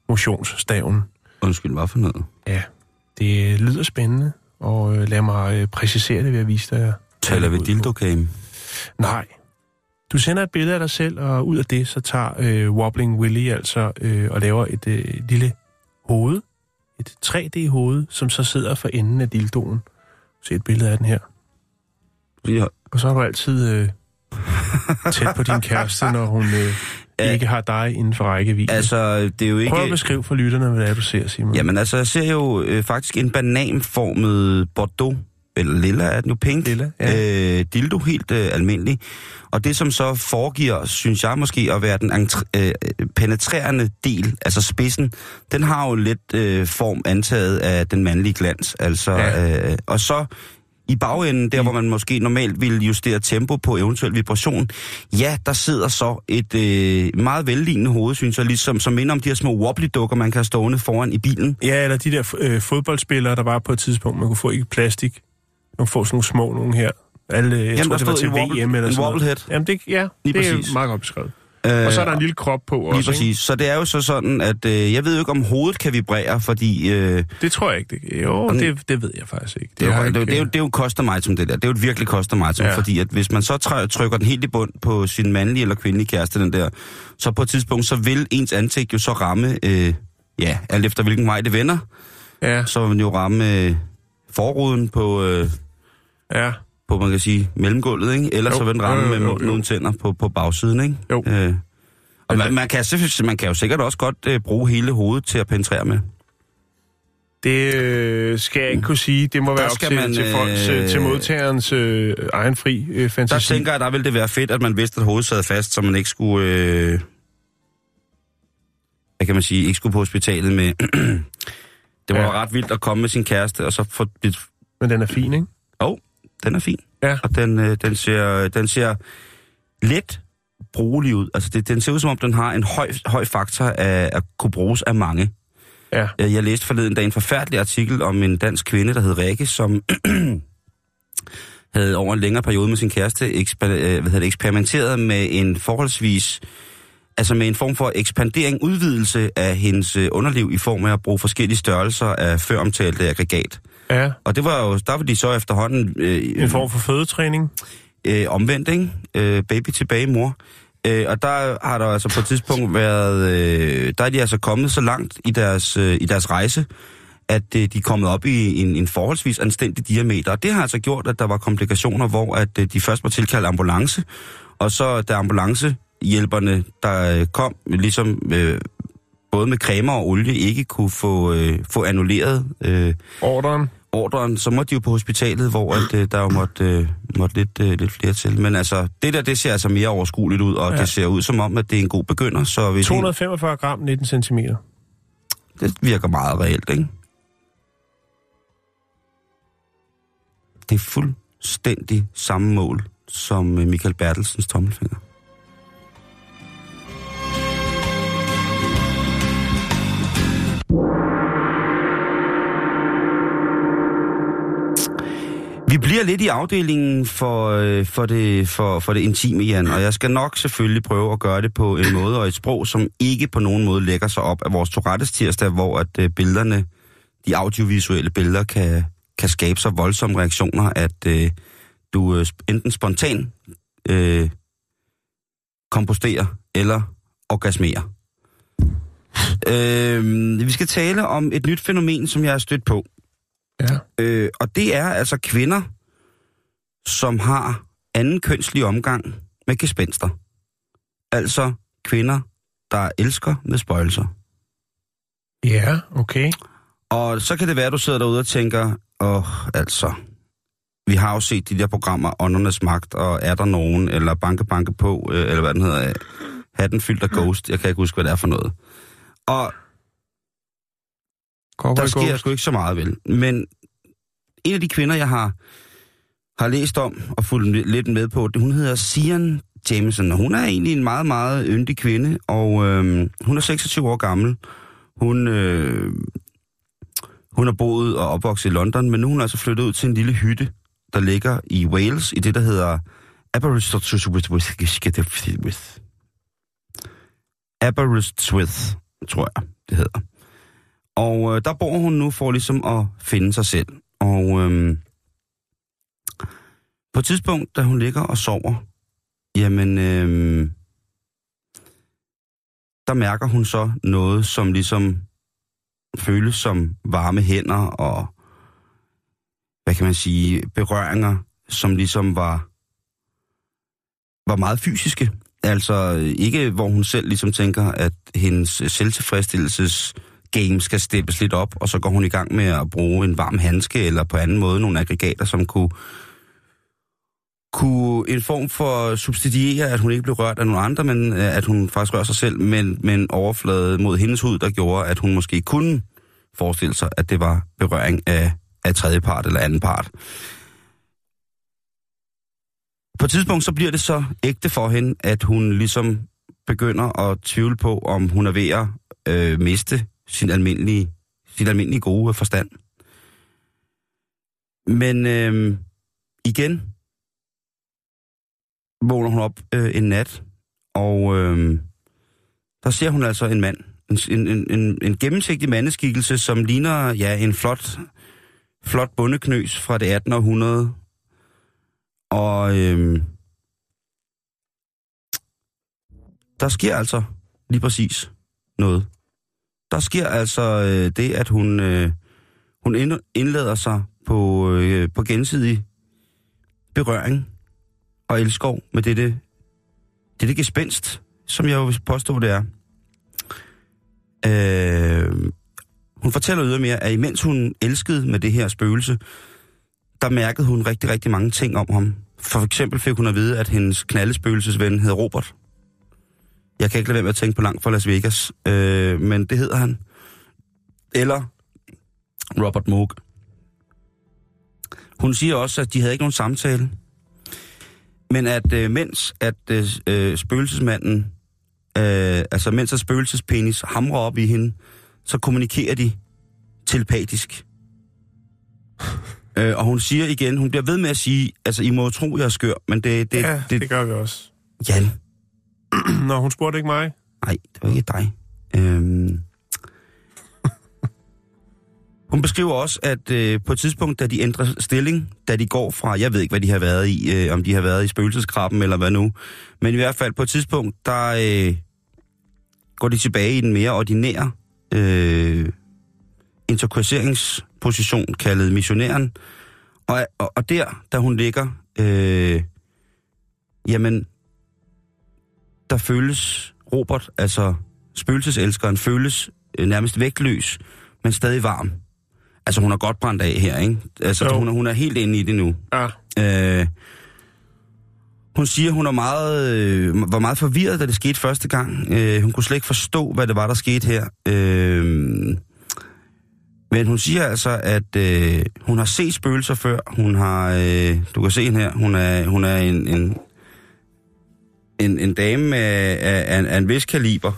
motionsstaven. Undskyld, hvad for noget? Ja, det lyder spændende, og øh, lad mig øh, præcisere det ved at vise dig. Taler vi dildo-game? Nej. Du sender et billede af dig selv, og ud af det, så tager øh, Wobbling Willy altså øh, og laver et øh, lille hoved, et 3D-hoved, som så sidder for enden af dildoen. Se et billede af den her. Ja. Og så er du altid øh, tæt på din kæreste, når hun øh, ikke har dig inden for rækkevidde. Altså, det er jo ikke... Prøv at beskrive for lytterne, hvad det er, du ser, Simon. Jamen altså, jeg ser jo øh, faktisk en bananformet Bordeaux, eller lilla er den jo pink, Lilla, ja. øh, dildo, helt øh, almindelig. Og det, som så foregiver, synes jeg måske, at være den entre, øh, penetrerende del, altså spidsen, den har jo lidt øh, form antaget af den mandlige glans. Altså, Ja. øh, og så i bagenden, der hvor man måske normalt ville justere tempo på eventuel vibration, ja, der sidder så et øh, meget vellignende hoved, synes jeg, ligesom som minder om de her små wobbly-dukker, man kan have stående foran i bilen. Ja, eller de der øh, fodboldspillere, der var på et tidspunkt, man kunne få i plastik. Kunne få sådan nogle små nogle her. Alle, jeg Jamen, tror, der det var til wobble- VM eller en sådan noget. wobblehead. Jamen, det, ja, Lige det præcis. er meget godt beskrevet. Øh, Og så er der en lille krop på Lige også, ikke? præcis. Så det er jo så sådan, at øh, jeg ved jo ikke, om hovedet kan vibrere, fordi øh, Det tror jeg ikke. Det, jo, Jamen, det, det ved jeg faktisk ikke. det, er det, er jo- ikke- det, er jo, det er jo det der. Det er jo et virkelig custom item, ja. Fordi at hvis man så try- trykker den helt i bund på sin mandlige eller kvindelige kæreste, den der, så på et tidspunkt, så vil ens ansigt jo så ramme, øh, ja, alt efter hvilken vej det vender, Ja, så vil den jo ramme øh, forruden på, øh, ja. på, man kan sige, mellemgulvet, ikke? Eller Jo, så vil den ramme jo, jo, med jo, jo. nogle tænder på, på bagsiden, ikke? Jo. Øh, og man, der- man, kan, man kan jo sikkert også godt øh, bruge hele hovedet til at penetrere med. Det øh, skal jeg ikke kunne sige. Det må Der være op til, man, til, folks, øh, øh, til modtagerens øh, egen fri øh, Der fantasi. tænker jeg, der ville det være fedt, at man vidste, at hovedet sad fast, så man ikke skulle... Øh, hvad kan man sige? Ikke skulle på hospitalet med... det var Ja. ret vildt at komme med sin kæreste, og så få... Men den er fin, ikke? Den er fin. Ja. Og den, øh, den, ser, den ser let brugelig ud. Altså, det, den ser ud, som om den har en høj, høj faktor af at kunne bruges af mange. Ja. Øh, Jeg læste forleden dag en forfærdelig artikel om en dansk kvinde, der hed Rikke, som havde over en længere periode med sin kæreste eksper- øh, hvad det, eksperimenteret med en forholdsvis altså med en form for ekspandering, udvidelse af hendes øh, underliv i form af at bruge forskellige størrelser af føromtalte aggregat. Ja, Og det var jo, der var de så efterhånden øh, en form for fødetræning. øh, omvendt, ikke? Øh, baby tilbage, mor. Øh, og der har der altså på et tidspunkt været, øh, der er de altså kommet så langt i deres, øh, i deres rejse, at øh, de er kommet op i en, en forholdsvis anstændig diameter. Og det har altså gjort, at der var komplikationer, hvor at øh, de først var tilkaldt ambulance, og så da ambulancehjælperne, der øh, kom, ligesom øh, både med cremer og olie, ikke kunne få, øh, få annulleret øh, Ordren. ordren, så måtte de jo på hospitalet, hvor at, øh, der jo måtte, øh, måtte lidt, øh, lidt flere til. Men altså, det der, det ser altså mere overskueligt ud, og Ja. det ser ud som om, at det er en god begynder, så hvis 245 gram, 19 cm. det virker meget reelt, ikke? Det er fuldstændig samme mål som øh, Michael Bertelsens tommelfinger. Vi bliver lidt i afdelingen for, øh, for, det, for, for det intime, Jan, og jeg skal nok selvfølgelig prøve at gøre det på en måde og et sprog, som ikke på nogen måde lægger sig op af vores Tourettes tirsdag, hvor at øh, billederne, de audiovisuelle billeder, kan, kan skabe så voldsomme reaktioner, at øh, du øh, enten spontan øh, komposterer eller orgasmerer. øh, vi skal tale om et nyt fænomen, som jeg er stødt på. Ja. Øh, og det er altså kvinder, som har anden kønslig omgang med gespenster. Altså kvinder, der elsker med spøjelser. Ja, okay. Og så kan det være, at du sidder derude og tænker, åh, altså, vi har jo set de der programmer, Åndernes Magt, og er der nogen, eller Banke Banke på, øh, eller hvad den hedder, Hatten fyldt af Ghost, jeg kan ikke huske, hvad det er for noget. Og Cowboy der sker Ghost. sgu ikke så meget, vel. Men en af de kvinder, jeg har, har læst om og fulgt lidt med på, det, hun hedder Sian Jameson, og hun er egentlig en meget, meget yndig kvinde, og øh, hun er 26 år gammel. Hun, øh, hun har boet og opvokset i London, men nu er hun altså flyttet ud til en lille hytte, der ligger i Wales, i det, der hedder Aberystwyth. Aberystwyth, tror jeg, det hedder. Og øh, der bor hun nu for ligesom at finde sig selv. Og øh, på et tidspunkt, da hun ligger og sover, jamen, øh, der mærker hun så noget, som ligesom føles som varme hænder og, hvad kan man sige, berøringer, som ligesom var, var meget fysiske. Altså øh, ikke, hvor hun selv ligesom tænker, at hendes selvtilfredsstillelses game skal steppes lidt op, og så går hun i gang med at bruge en varm handske, eller på anden måde nogle aggregater, som kunne, kunne en form for subsidiere, at hun ikke blev rørt af nogle andre, men øh, at hun faktisk rører sig selv, men men overflade mod hendes hud, der gjorde, at hun måske kunne forestille sig, at det var berøring af, af tredje part eller anden part. På et tidspunkt så bliver det så ægte for hende, at hun ligesom begynder at tvivle på, om hun er ved at øh, miste sin almindelige, sin almindelige gode forstand. Men øh, igen vågner hun op øh, en nat, og øh, der ser hun altså en mand. En, en, en, en gennemsigtig mandeskikkelse, som ligner ja, en flot, flot bundeknøs fra det 18. århundrede. Og øh, der sker altså lige præcis noget. Der sker altså øh, det, at hun, øh, hun indlader sig på, øh, på gensidig berøring og elskov med dette, dette gespenst, som jeg jo vil påstå, det er. Øh, hun fortæller ydermere, at imens hun elskede med det her spøgelse, der mærkede hun rigtig, rigtig mange ting om ham. For eksempel fik hun at vide, at hendes knaldespøgelsesven hed Robert. Jeg kan ikke lade være med at tænke på langt fra Las Vegas, øh, men det hedder han. Eller Robert Moog. Hun siger også, at de havde ikke nogen samtale, men at øh, mens at øh, spøgelsesmanden, øh, altså mens at spøgelsespenis hamrer op i hende, så kommunikerer de telepatisk. øh, og hun siger igen, hun bliver ved med at sige, altså I må tro, jeg er skør, men det... det, Ja, det, det det gør vi også. Jan, Nå, hun spurgte ikke mig. Nej, det var ikke dig. Øhm. Hun beskriver også, at øh, på et tidspunkt, da de ændrer stilling, da de går fra, jeg ved ikke, hvad de har været i, øh, om de har været i spøgelseskrabben eller hvad nu, men i hvert fald på et tidspunkt, der øh, går de tilbage i den mere ordinære øh, interkurseringsposition, kaldet missionæren. Og, og, og der, da hun ligger, øh, jamen, der føles Robert, altså spøgelseselskeren, føles øh, nærmest vægtløs, men stadig varm. Altså, hun er godt brændt af her, ikke? Altså, Jo. hun er, hun er helt inde i det nu. Ja, Øh, hun siger, hun er meget, øh, var meget forvirret, da det skete første gang. Øh, hun kunne slet ikke forstå, hvad det var, der skete her. Øh, Men hun siger altså, at øh, hun har set spøgelser før. Hun har, øh, du kan se hende her, hun er, hun er en, en, en, en dame af, af, af, af en vis kaliber.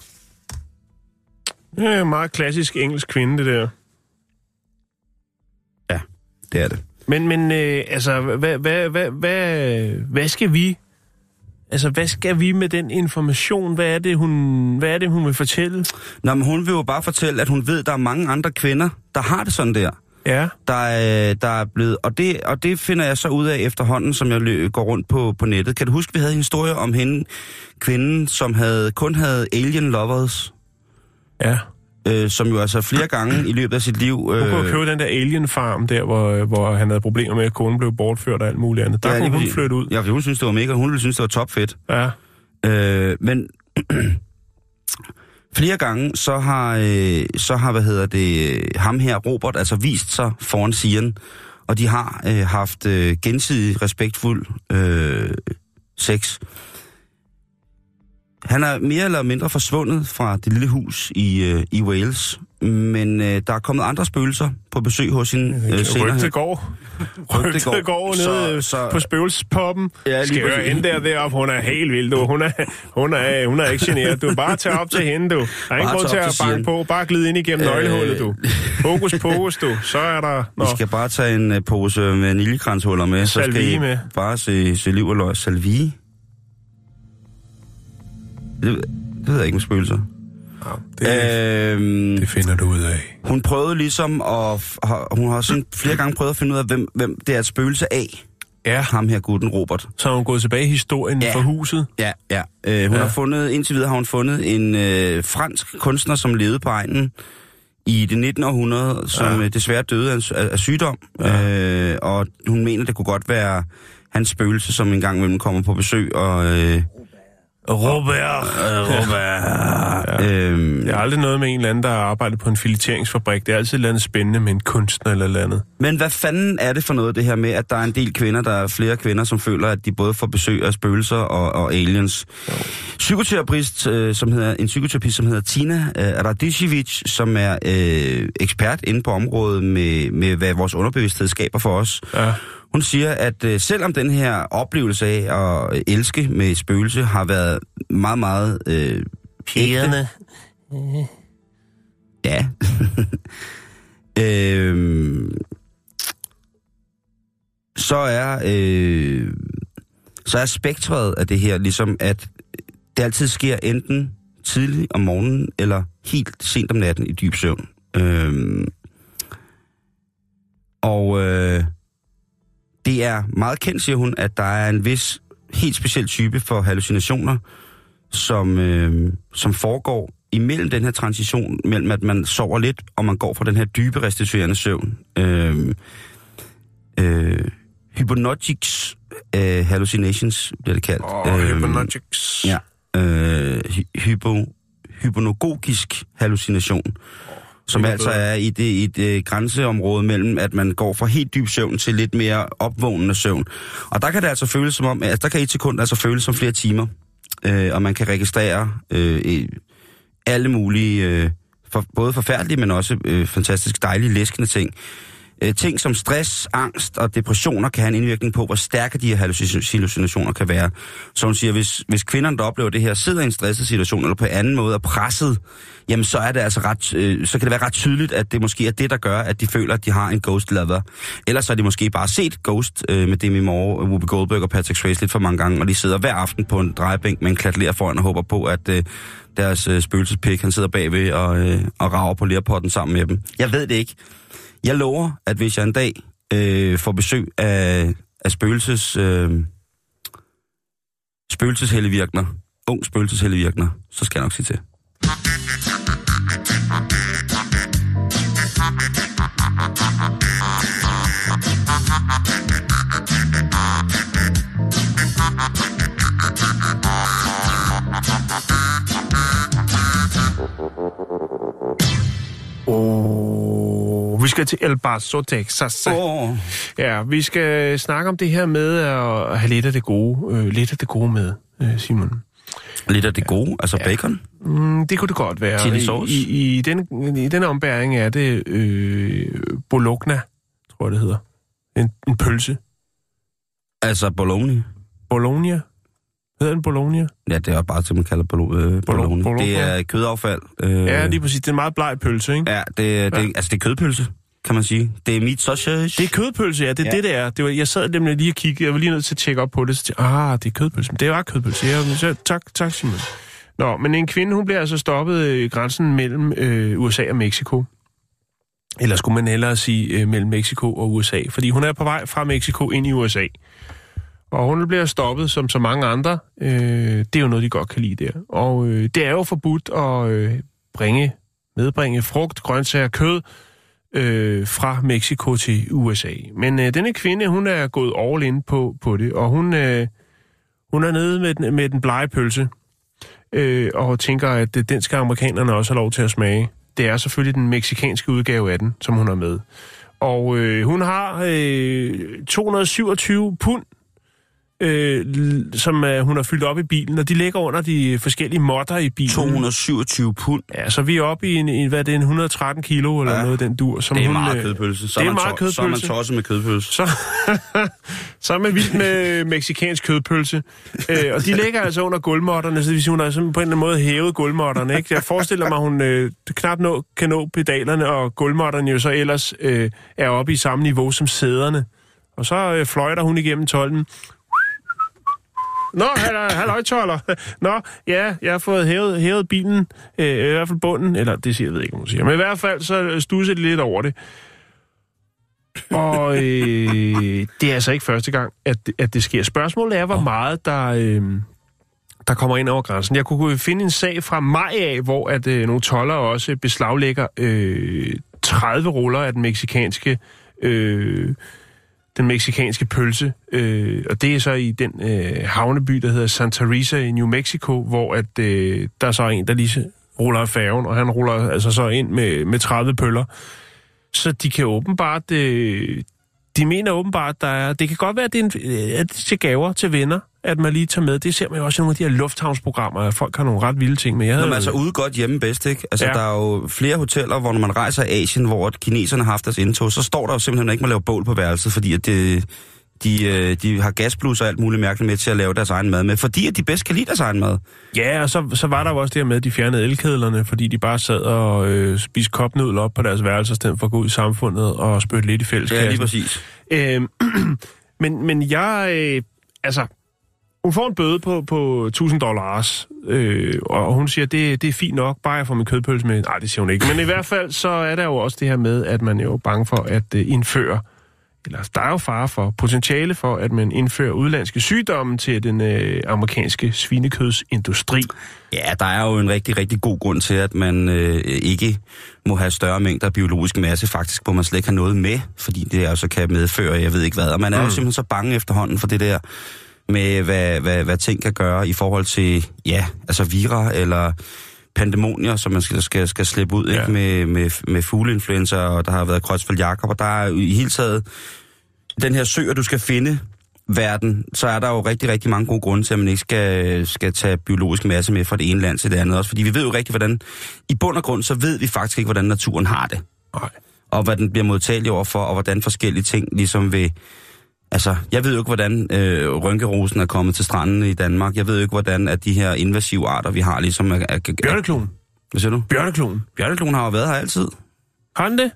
Det er en meget klassisk engelsk kvinde, det der. Ja, det er det. Men, men øh, altså, hvad, hvad, hvad, hvad, hvad skal vi... Altså, hvad skal vi med den information? Hvad er det, hun, hvad er det, hun vil fortælle? Nå, men hun vil jo bare fortælle, at hun ved, at der er mange andre kvinder, der har det sådan der. Ja. Der er, der er blevet, og det, og det finder jeg så ud af efterhånden, som jeg lø, går rundt på, på nettet. Kan du huske, vi havde en historie om hende, kvinden, som havde, kun havde alien lovers, Ja. øh, som jo altså flere gange i løbet af sit liv... Hun kunne Øh, købe den der alien farm der, hvor, hvor han havde problemer med, at konen blev bortført og alt muligt andet. Der Ja, kunne hun præcis. flytte ud. ja, fordi hun synes, det var mega. Hun ville synes, det var topfedt. Ja. Øh, men flere gange, så har, øh, så har, hvad hedder det, ham her, Robert, altså vist sig foran Sian, og de har øh, haft øh, gensidig respektfuld øh, sex. Han er mere eller mindre forsvundet fra det lille hus i, øh, i Wales, men øh, der er kommet andre spøgelser på besøg hos hende øh, senere. Rygte går. Rygte går. går Så- nede så- på spøgelsespoppen. Ja, Skal høre hende der deroppe. Hun er helt vild, du. Hun er, hun er, hun er ikke generet. Du bare tage op til hende, du. Der er ikke Bare grund til at banke på. Bare glide ind igennem Øh. nøglehullet, du. Fokus, fokus, du. Så er der... Nå. Vi skal bare tage en uh, pose vaniljekranshuller med, så skal I med. bare se, se liv og løg. Salvie? Det, det ved jeg ikke med spøgelser. det, Øhm, det finder du ud af. hun prøvede ligesom at... har- Hun har sådan flere gange prøvet at finde ud af, hvem, hvem det er et spøgelse af. Ja. Ham her gutten, Robert. Så er hun gået tilbage i historien Ja. ja. for huset. Ja, ja. Øh, hun Ja. ja. har fundet, indtil videre har hun fundet en øh, fransk kunstner, som levede på egnen i det 19. århundrede, som Ja. ja. desværre døde af, af, af sygdom. Ja. Øh, og hun mener, det kunne godt være hans spøgelse, som en gang imellem kommer på besøg. Og, øh, Robert. Robert. Ja. Øhm, Det er aldrig noget med en eller anden, der har arbejdet på en fileteringsfabrik. Det er altid et eller andet spændende med en kunstner eller eller andet. Men hvad fanden er det for noget, det her med, at der er en del kvinder, der er flere kvinder, som føler, at de både får besøg af spøgelser og, og aliens? Psykoterapist, øh, som hedder, en psykoterapist, som hedder Tina øh, Radicevic, som er øh, ekspert inde på området med, med, hvad vores underbevidsthed skaber for os. Ja. Hun siger, at øh, selvom den her oplevelse af at elske med et spøgelse har været meget, meget øh, ægte, Ja. øhm, så er øh, så er spektret af det her ligesom, at det altid sker enten tidligt om morgenen eller helt sent om natten i dyb søvn. Øhm, og øh, det er meget kendt, siger hun, at der er en vis helt speciel type for hallucinationer, som, øh, som foregår imellem den her transition, mellem at man sover lidt, og man går fra den her dybe restituerende søvn. Øh, øh, hypnotics øh, hallucinations bliver det kaldt. Og Øhm, hypnotics. Ja. Øh, hy- hypo, hypnogogisk hallucination, som er altså bedre. er i det, i det grænseområde mellem, at man går fra helt dyb søvn til lidt mere opvågnende søvn. Og der kan det altså føles som om, altså der kan et sekund altså føles som flere timer, øh, og man kan registrere øh, alle mulige, øh, for, både forfærdelige, men også øh, fantastisk dejlige, læskende ting. Øh, ting som stress, angst og depressioner kan have en indvirkning på, hvor stærke de her hallucinationer kan være. Så hun siger, hvis, hvis kvinderne, der oplever det her, sidder i en stresset situation, eller på anden måde er presset, jamen så er det altså ret, øh, så kan det være ret tydeligt, at det måske er det, der gør, at de føler, at de har en ghost lover. Ellers har de måske bare set Ghost øh, med Demi Moore, Whoopi Goldberg og Patrick Swayze lidt for mange gange, og de sidder hver aften på en drejebænk med en klatler foran og håber på, at øh, deres øh, spøgelsespik, han sidder bagved og, øh, og rager på lerpotten sammen med dem. Jeg ved det ikke. Jeg lover, at hvis jeg en dag øh, får besøg af, af spøgelses, øh, spøgelseshellevirkner, ung spøgelseshellevirkner, så skal jeg nok sige til. Oh, vi skal til El Paso, Texas. Åh, Ja, vi skal snakke om det her med at have lidt af det gode, øh, lidt af det gode med, øh, Simon. Lidt af det gode, altså ja. bacon. Mm, det kunne det godt være. Chili sauce? I, i, i, den, I den ombæring er det øh, bologna, tror jeg det hedder. En, en pølse. Altså bologna. Bologna? Hedder den bologna? Ja, det er bare det, man kalder bolo, øh, bologna. bologna. Det er kødaffald. Øh, Ja, lige præcis. Det er en meget bleg pølse, ikke? Ja, det, det, Ja. altså det er kødpølse, kan man sige. Det er meat sausage. Det er kødpølse, ja. Det er Ja. det, det er. Det var, jeg sad nemlig lige og kiggede. Jeg var lige nødt til at tjekke op på det. Så tænkte, ah, det er kødpølse. Men det var kødpølse. Ja, men så, tak, tak, Simon. Nå, men en kvinde, hun bliver altså stoppet øh, i grænsen mellem øh, USA og Mexico. Eller skulle man hellere sige øh, mellem Mexico og USA. Fordi hun er på vej fra Mexico ind i USA. Og hun bliver stoppet som så mange andre. Øh, det er jo noget, de godt kan lide der. Og øh, det er jo forbudt at øh, bringe, medbringe frugt, grøntsager, kød øh, fra Mexico til USA. Men øh, denne kvinde, hun er gået all in på, på det, og hun, øh, hun er nede med den, med den blege pølse, øh, og tænker, at øh, den skal amerikanerne også have lov til at smage. Det er selvfølgelig den meksikanske udgave af den, som hun har med. Og øh, hun har øh, 227 pund, øh, som øh, hun har fyldt op i bilen, og de ligger under de forskellige modder i bilen. 227 pund. Ja, så vi er oppe i, en, i hvad er det, en 113 kilo eller Ja. noget den dur. Som Det er hun, meget øh, kødpølse. Så det er meget to- Så er man kødpølse. tosset med kødpølse. Så, så er man vild med meksikansk kødpølse. Øh, og de ligger altså under gulvmåtterne, så det vil sige, hun har sådan på en eller anden måde hævet gulvmåtterne. Ikke? Jeg forestiller mig, hun øh, knap nå, kan nå pedalerne, og gulvmåtterne jo så ellers øh, er oppe i samme niveau som sæderne. Og så øh, fløjter hun igennem tolden. Nå, halløj, toller. Nå, ja, jeg har fået hævet, hævet bilen, øh, i hvert fald bunden, eller det siger jeg ved ikke, hvad hun siger. Men i hvert fald, så stusser de lidt over det. Og øh, det er altså ikke første gang, at, det- at det sker. Spørgsmålet er, hvor meget der, øh, der kommer ind over grænsen. Jeg kunne finde en sag fra maj af, hvor at øh, nogle toller også beslaglægger øh, 30 ruller af den meksikanske øh, den meksikanske pølse. Øh, og det er så i den øh, havneby, der hedder Santa Teresa i New Mexico, hvor at, øh, der er så en, der lige ruller af færgen, og han ruller altså så ind med, med 30 pøller. Så de kan åbenbart... Øh, de mener åbenbart, at der er... Det kan godt være, at det er, en, øh, at det er til gaver til venner, at man lige tager med. Det ser man jo også i nogle af de her lufthavnsprogrammer, at folk har nogle ret vilde ting med. Jeg Når havde, man altså ude godt hjemme bedst, ikke? Altså, ja. Der er jo flere hoteller, hvor når man rejser i Asien, hvor at kineserne har haft deres indtog, så står der jo simpelthen, man ikke må lave bål på værelset, fordi at det, de, øh, de har gasblus og alt muligt mærkeligt med til at lave deres egen mad med, fordi at de bedst kan lide deres egen mad. Ja, og så, så var der jo også det her med, at de fjernede elkedlerne, fordi de bare sad og øh, spiste kopnudel op på deres værelser, i stedet for at gå ud i samfundet og spytte lidt i fælleskassen. Ja, lige præcis. Øhm, men, men jeg, øh, altså, hun får en bøde på, på 1000 dollars, øh, og hun siger, det, det er fint nok, bare jeg får min kødpølse med. Nej, det siger hun ikke. Men i hvert fald, så er der jo også det her med, at man er jo bange for at øh, indføre, eller der er jo fare for, potentiale for, at man indfører udlandske sygdomme til den øh, amerikanske svinekødsindustri. Ja, der er jo en rigtig, rigtig god grund til, at man øh, ikke må have større mængder biologisk masse, faktisk, hvor man slet ikke har noget med, fordi det altså kan medføre, jeg ved ikke hvad. Og man er mm. jo simpelthen så bange efterhånden for det der med, hvad, hvad, hvad ting kan gøre i forhold til, ja, altså vira eller pandemonier, som man skal, skal, skal slippe ud Ja. ikke? Med, med, med fugleinfluenza, og der har været Kreuzfeldt Jakob, og der er i hele taget den her sø, du skal finde verden, så er der jo rigtig, rigtig mange gode grunde til, at man ikke skal, skal tage biologisk masse med fra det ene land til det andet også. Fordi vi ved jo rigtig, hvordan... I bund og grund, så ved vi faktisk ikke, hvordan naturen har det. Nej. Og hvad den bliver modtagelig overfor, og hvordan forskellige ting ligesom vil... Altså, jeg ved jo ikke, hvordan øh, rynkerosen er kommet til stranden i Danmark. Jeg ved jo ikke, hvordan at de her invasive arter, vi har, ligesom er... er, er Bjørneklonen. hvad siger du? Bjørneklonen. Bjørneklonen har jo været her altid. Har den det?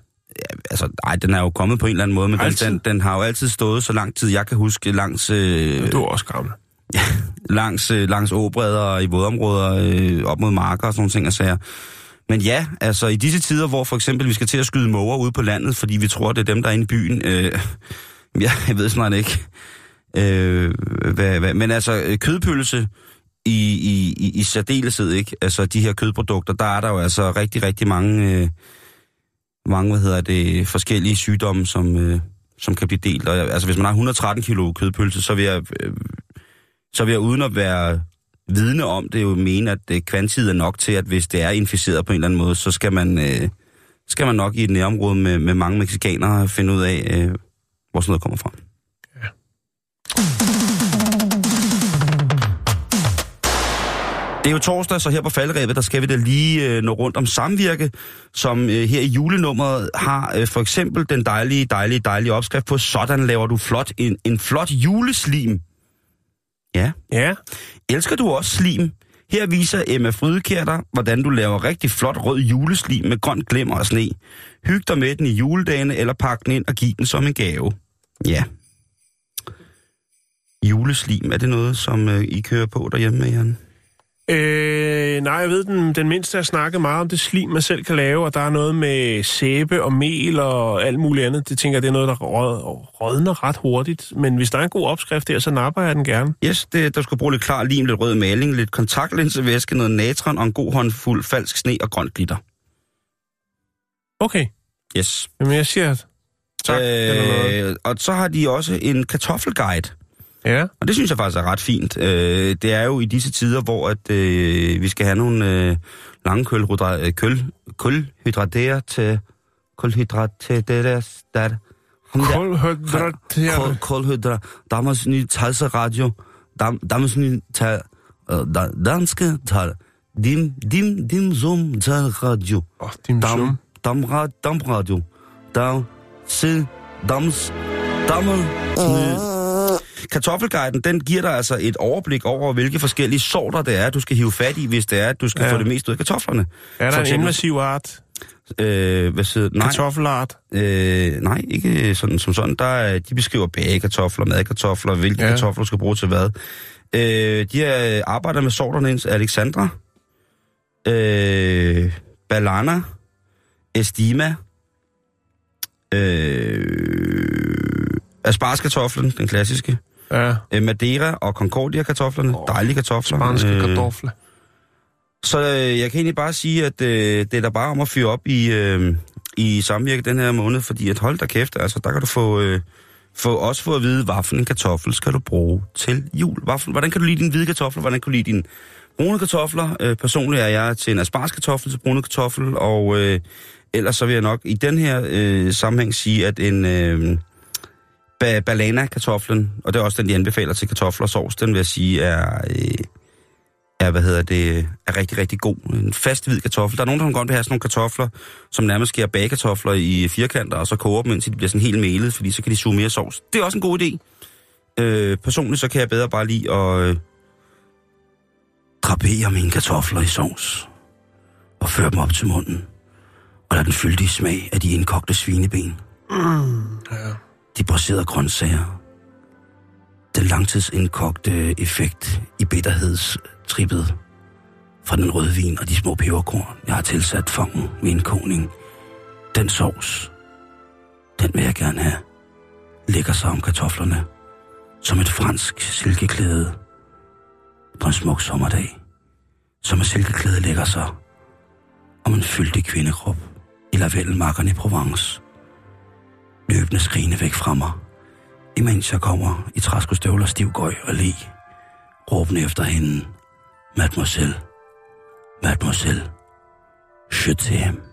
Altså, nej, den er jo kommet på en eller anden måde, men den, Altid? den, den har jo altid stået så lang tid, jeg kan huske, langs... Øh, Du er også gammel. langs, øh, langs åbredder og i vådområder øh, op mod marker og sådan nogle ting og sager. Men ja, altså i disse tider, hvor for eksempel vi skal til at skyde måger ude på landet, fordi vi tror, det er dem, der er inde i byen. Øh, ja, jeg ved snart ikke. Øh, hvad, hvad, men altså øh, kødpølse i, i, i, i særdeleshed, ikke? Altså de her kødprodukter, der er der jo altså rigtig, rigtig mange, øh, mange hvad hedder det, forskellige sygdomme, som, øh, som kan blive delt. Og, altså hvis man har 113 kilo kødpølse, så vil jeg... Øh, så vil jeg uden at være vidne om det jo mene, at øh, kvantitet er nok til, at hvis det er inficeret på en eller anden måde, så skal man, øh, skal man nok i et nærområde med, med mange mexikanere finde ud af, øh, hvor sådan noget kommer fra. Det er jo torsdag, så her på faldrebet, der skal vi da lige øh, nå rundt om samvirke, som øh, her i julenummeret har øh, for eksempel den dejlige, dejlige, dejlige opskrift på, sådan laver du flot en, en flot juleslim. Ja. Ja. Elsker du også slim? Her viser Emma Frydekær dig, hvordan du laver rigtig flot rød juleslim med grøn glimmer og sne. Hyg dig med den i juledagene, eller pak den ind og giv den som en gave. Ja. Juleslim, er det noget, som øh, I kører på derhjemme, Jan? Øh, nej, jeg ved, den, den mindste har snakket meget om det slim, man selv kan lave, og der er noget med sæbe og mel og alt muligt andet. Det tænker jeg, det er noget, der råd, rådner ret hurtigt. Men hvis der er en god opskrift der, så napper jeg den gerne. Yes, det, der skal bruge lidt klar lim, lidt rød maling, lidt kontaktlinsevæske, noget natron og en god håndfuld falsk sne og grønt glitter. Okay, Yes. jamen jeg siger tak. Øh, og så har de også en kartoffelguide. Ja, Og det synes jeg faktisk er ret fint. Øh, det er jo i disse tider, hvor at, øh, vi skal have nogle øh, lange kølhydra- øh, køl, kulhydrater til kulhydrat til det der stat. Kulhydrat, ja. Kul, kulhydrat. Damals ny talse radio. Dam, damals ny tal, øh, da, danske tal. Dim, dim, dim, zoom, tal radio. Åh, dam, ra, dam radio. Dam, se, dams, dammel, Kartoffelguiden, den giver dig altså et overblik over, hvilke forskellige sorter det er, du skal hive fat i, hvis det er, at du skal Ja. få det mest ud af kartoflerne. Er For der en eksempel- invasiv art? Øh, hvad siger, nej, Kartoffelart? øh, nej, ikke sådan som sådan. Der er, de beskriver bagekartofler, madkartofler, hvilke ja. kartofler du skal bruge til hvad. Øh, de er, arbejder med sorterne ens Alexandra, øh, Balana, Estima, øh, asparskartoflen, den klassiske, Ja, øh, Madeira og Concordia-kartoflerne, oh, dejlige kartofler. spanske Øh, kartofler. så øh, jeg kan egentlig bare sige, at øh, det er da bare om at fyre op i, øh, i samvirke den her måned, fordi at hold da kæft, altså der kan du få, øh, få også få at vide, hvad for en kartoffel skal du bruge til jul. Hvad for, hvordan kan du lide dine hvide kartofler, hvordan kan du lide dine brune kartofler. Øh, personligt er jeg til en asparskartoffel til brune kartoffel, og øh, ellers så vil jeg nok i den her øh, sammenhæng sige, at en øh, ba- balana-kartoflen, og det er også den, de anbefaler til kartofler og sovs, den vil jeg sige er... Øh, er, hvad hedder det, er rigtig, rigtig god. En fast hvid kartoffel. Der er nogen, der godt vil have sådan nogle kartofler, som nærmest skærer bagekartofler i firkanter, og så koger dem, indtil de bliver sådan helt melet, fordi så kan de suge mere sovs. Det er også en god idé. Øh, personligt så kan jeg bedre bare lide at øh, drapere mine kartofler i sovs, og føre dem op til munden, og lade den fyldige smag af de indkogte svineben. Ja. De braserede grøntsager. Den langtidsindkogte effekt i bitterhedstrippet fra den rødvin og de små peberkorn, jeg har tilsat fangen ved indkogning. Den sovs, den vil jeg gerne have. Lægger sig om kartoflerne, som et fransk silkeklæde på en smuk sommerdag. Som et silkeklæde lægger sig om en fyldig kvindekrop i lavendelmarkerne i Provence. Løbende skrigende væk fra mig, imens jeg kommer i træskostøvler, stivgøj og le, råbende efter hende, Mademoiselle, Mademoiselle, je t'aime.